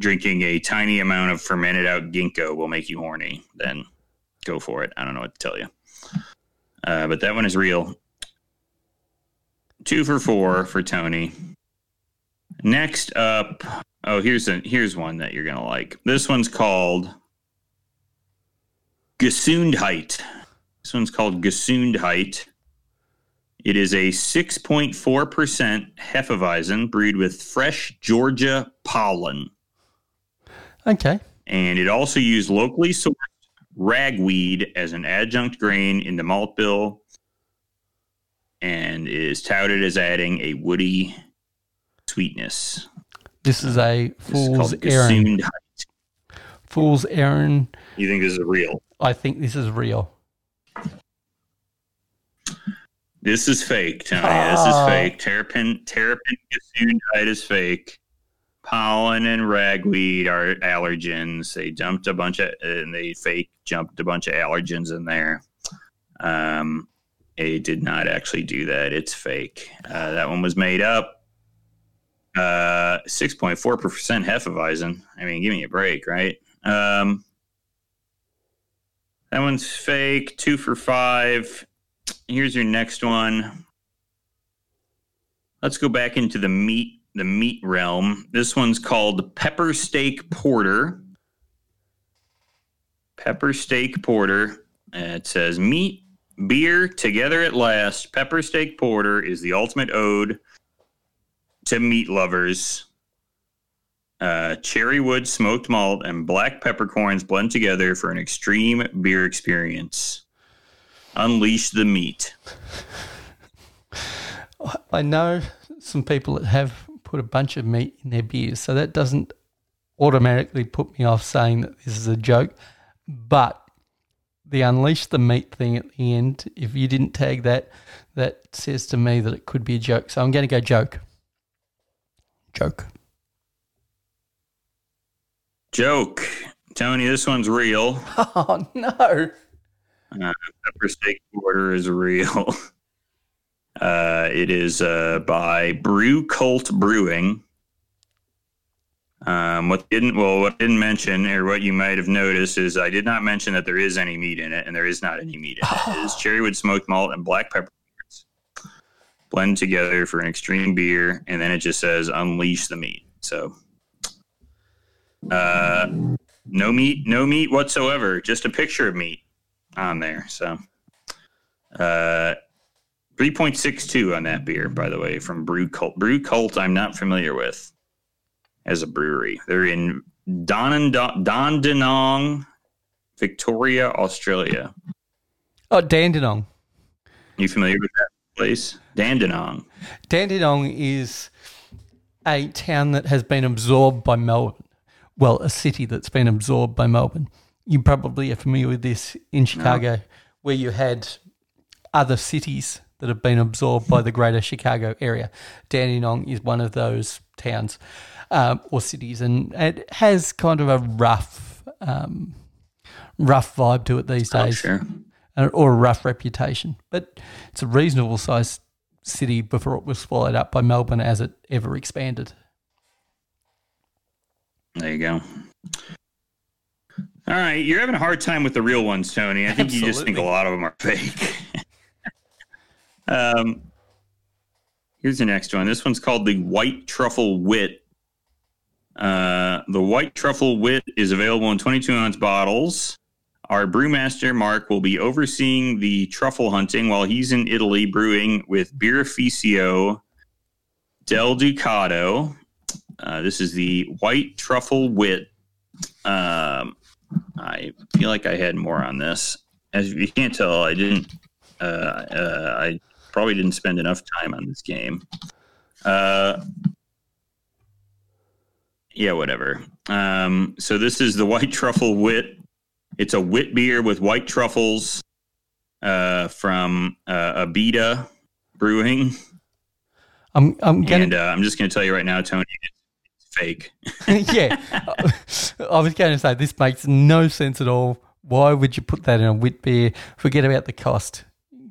drinking a tiny amount of fermented out ginkgo will make you horny, then go for it. I don't know what to tell you. Uh, but that one is real. Two for four for Tony. Next up, oh, here's a here's one that you're gonna like. This one's called Gesundheit. This one's called Gesundheit. It is a 6.4% Hefeweizen brewed with fresh Georgia pollen. Okay. And it also used locally sourced ragweed as an adjunct grain in the malt bill and is touted as adding a woody sweetness. This is uh, a This is fool's errand. Fool's errand. You think this is real? I think this is real. This is fake, Tony. This is Oh. fake. Terrapin, terrapin gesundheit is fake. Pollen and ragweed are allergens. They dumped a bunch of, and they fake jumped a bunch of allergens in there. Um, it did not actually do that. It's fake. Uh, that one was made up. Uh, six point four percent Hefeweizen. I mean, give me a break, right? Um, that one's fake. Two for five here's your next one. Let's go back into the meat the meat realm. This one's called Pepper Steak Porter. Pepper Steak Porter. it says meat, beer, together at last. Pepper steak porter is the ultimate ode to meat lovers. Uh, cherry wood smoked malt and black peppercorns blend together for an extreme beer experience. Unleash the meat. I know some people that have put a bunch of meat in their beers, so that doesn't automatically put me off saying that this is a joke. But the unleash the meat thing at the end, if you didn't tag that, that says to me that it could be a joke. So I'm going to go joke. Joke. Joke. Tony, this one's real. Oh no! Uh, pepper steak porter is real. Uh, it is uh, by Brew Cult Brewing. Um, what didn't well, what I didn't mention, or what you might have noticed, is I did not mention that there is any meat in it, and there is not any meat in it. It is cherrywood smoked malt and black pepper blend together for an extreme beer, and then it just says "Unleash the meat." So, uh, no meat, no meat whatsoever. Just a picture of meat on there. So, uh, 3.62 on that beer, by the way, from Brew Cult. Brew Cult, I'm not familiar with as a brewery. They're in Dandenong, Victoria, Australia. Oh, Dandenong. You familiar with that place? Dandenong. Dandenong is a town that has been absorbed by Melbourne. Well, a city that's been absorbed by Melbourne. You probably are familiar with this in Chicago, where you had other cities that have been absorbed by the greater Chicago area. Dandenong is one of those towns um, or cities, and it has kind of a rough, um, rough vibe to it these Oh, days sure. uh, or a rough reputation. But it's a reasonable sized city before it was swallowed up by Melbourne as it ever expanded. There you go. All right, you're having a hard time with the real ones, Tony. I think you just think a lot of them are fake. um, here's the next one. This one's called the White Truffle Wit. Uh, the White Truffle Wit is available in 22 ounce bottles. Our brewmaster Mark will be overseeing the truffle hunting while he's in Italy brewing with Birrificio Del Ducato. Uh, this is the White Truffle Wit. Um, I feel like I had more on this. As you can't tell, I didn't. Uh, uh, I probably didn't spend enough time on this game. Uh, yeah, whatever. Um, so this is the White Truffle Wit. It's a wit beer with white truffles uh, from uh, Abita Brewing, I'm I'm gonna and uh, I'm just going to tell you right now, Tony, it's fake. yeah. I was going to say this makes no sense at all. Why would you put that in a wit beer? Forget about the cost.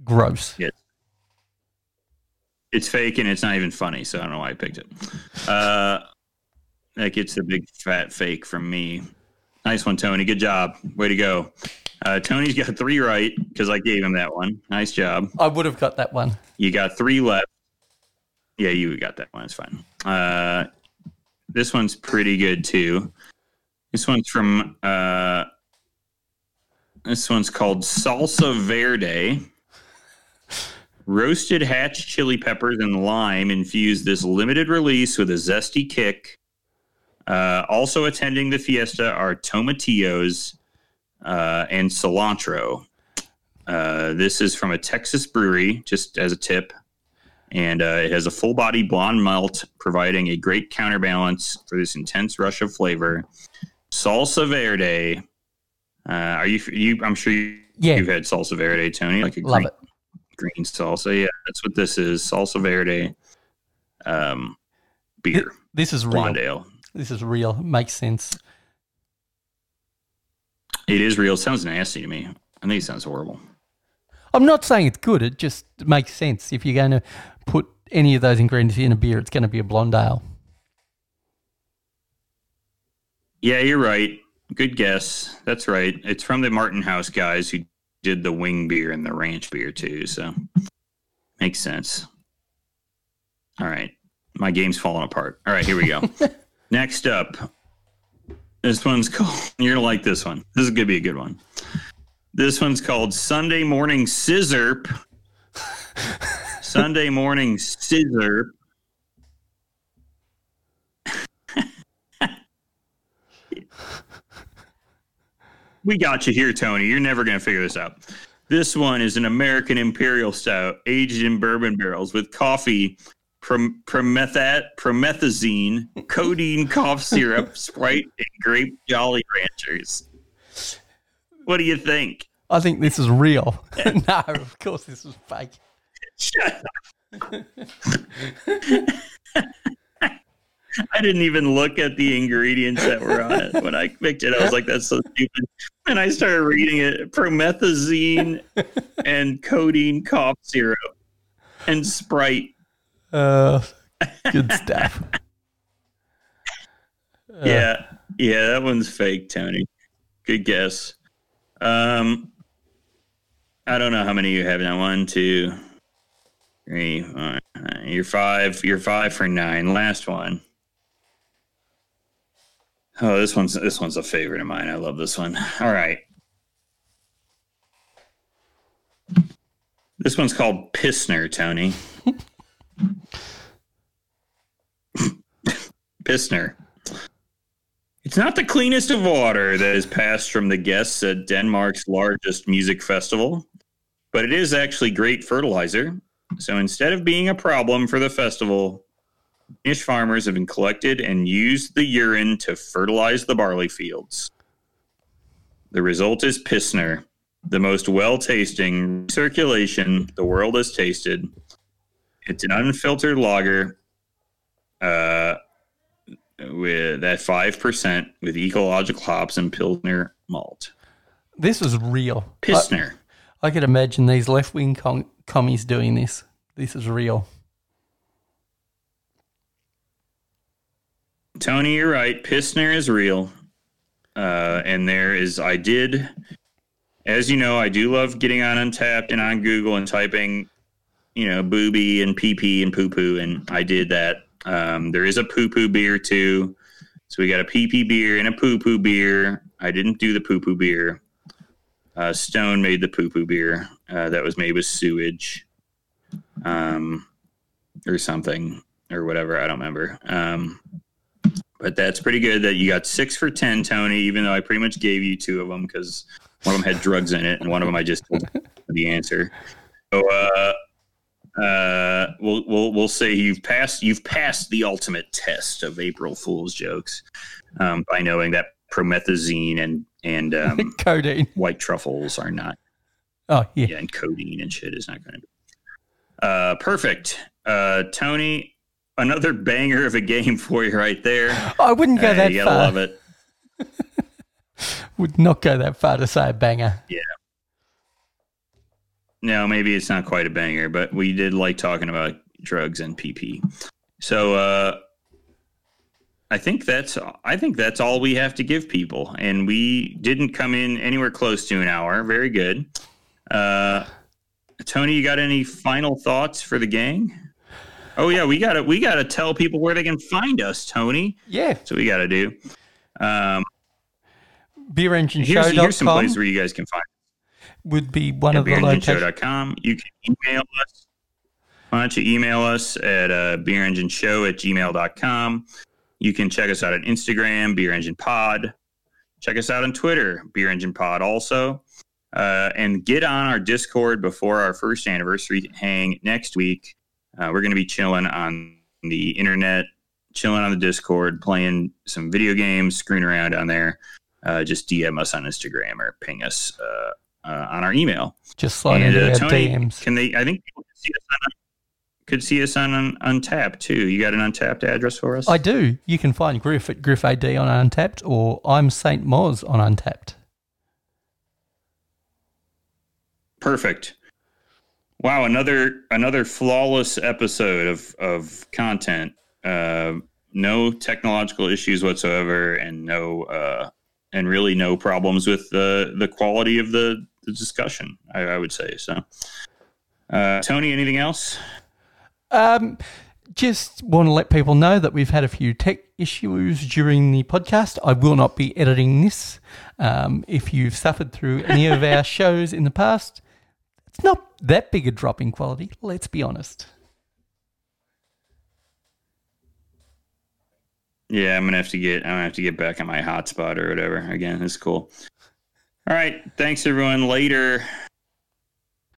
Gross. It's fake and it's not even funny, so I don't know why I picked it. Uh, that gets the big fat fake from me. Nice one, Tony. Good job. Way to go. Uh, Tony's got three right because I gave him that one. Nice job. I would have got that one. You got three left. Yeah, you got that one. It's fine. Uh, this one's pretty good too. This one's from. Uh, this one's called Salsa Verde. Roasted hatch chili peppers and lime infuse this limited release with a zesty kick. Uh, also attending the fiesta are tomatillos uh, and cilantro. Uh, this is from a Texas brewery, just as a tip. And uh, it has a full body blonde malt, providing a great counterbalance for this intense rush of flavor. Salsa Verde. Uh, are you, you? I'm sure you, Yeah. you've had Salsa Verde, Tony. Like a Love green, it. Green salsa. Yeah, that's what this is. Salsa Verde um, beer, This is real. ale. This is real. Makes sense. It is real. It sounds nasty to me. I think it sounds horrible. I'm not saying it's good. It just makes sense. If you're going to put any of those ingredients in a beer, it's going to be a blonde ale. Yeah, you're right. Good guess. That's right. It's from the Martin House guys who did the wing beer and the ranch beer too. So makes sense. All right. My game's falling apart. All right, here we go. Next up. This one's called you're gonna like this one. This is gonna be a good one. This one's called Sunday Morning Scissor. Sunday Morning Scissor. We got you here, Tony. You're never going to figure this out. This one is an American Imperial Stout aged in bourbon barrels with coffee, prom- promethat, promethazine, codeine cough syrup, Sprite, and grape Jolly Ranchers. What do you think? I think this is real. no, of course this is fake. Shut up. I didn't even look at the ingredients that were on it when I picked it. I was like, "That's so stupid." And I started reading it: promethazine and codeine cough syrup and Sprite. Uh, good stuff. yeah, yeah, that one's fake, Tony. Good guess. Um, I don't know how many you have now. One, two, three. Four, nine. You're five. You're five for nine. Last one. Oh, this one's this one's a favorite of mine. I love this one. All right. This one's called Pissner, Tony. Pissner. It's not the cleanest of water that is passed from the guests at Denmark's largest music festival, but it is actually great fertilizer. So instead of being a problem for the festival, Danish farmers have been collected and used the urine to fertilize the barley fields. The result is Pissner, the most well tasting circulation the world has tasted. It's an unfiltered lager uh, with that 5% with ecological hops and Pilsner malt. This is real. Pissner. I, I could imagine these left wing com- commies doing this. This is real. Tony, you're right. Pissner is real. Uh, and there is, I did, as you know, I do love getting on Untappd and on Google and typing, you know, booby and pee pee and poo poo. And I did that. Um, there is a poo poo beer too. So we got a pee pee beer and a poo poo beer. I didn't do the poo poo beer. Uh, Stone made the poo poo beer uh, that was made with sewage um, or something or whatever. I don't remember. Um, but that's pretty good that you got six for 10, Tony, even though I pretty much gave you two of them because one of them had drugs in it and one of them I just told the answer. So, uh, uh, we'll, we'll, we'll say you've passed, you've passed the ultimate test of April Fool's jokes um, by knowing that promethazine and, and um, Codeine. white truffles are not Oh, yeah. yeah, and codeine and shit is not going to be. Uh, perfect. Uh, Tony, another banger of a game for you right there. I wouldn't go Uh, that you gotta far. love it. Would not go that far to say a banger. Yeah. No, maybe it's not quite a banger, but we did like talking about drugs and PP. So uh, I think that's I think that's all we have to give people, and we didn't come in anywhere close to an hour. Very good. Uh, Tony, you got any final thoughts for the gang? Oh yeah, we gotta we gotta tell people where they can find us, Tony. Yeah. So we gotta do. Um, here's, here's some places where you guys can find. Us. Would be one of the locations. beerengineshow.com. You can email us. Why don't you email us at uh, beerengineshow at gmail.com. You can check us out on Instagram, Beer Engine Pod. Check us out on Twitter, Beer Engine Pod also. Uh, and get on our Discord before our first anniversary hang next week. Uh, we're going to be chilling on the internet, chilling on the Discord, playing some video games, screwing around on there. Uh, just DM us on Instagram or ping us uh, uh, on our email. Just slide And into uh, Tony, DMs. can they? I think people could see us on could see us on un, Untappd too. You got an Untappd address for us? I do. You can find Griff at Griff AD on Untappd or I'm Saint Moz on Untappd. Perfect. Wow, another another flawless episode of of content. Uh, no technological issues whatsoever, and no uh, and really no problems with the the quality of the, the discussion. I, I would say so. Uh, Tony, anything else? Um, just want to let people know that we've had a few tech issues during the podcast. I will not be editing this. Um, if you've suffered through any of our shows in the past, not that big a drop in quality, let's be honest. Yeah, I'm gonna have to get I'm gonna have to get back on my hotspot or whatever again. It's cool. All right, thanks everyone. Later.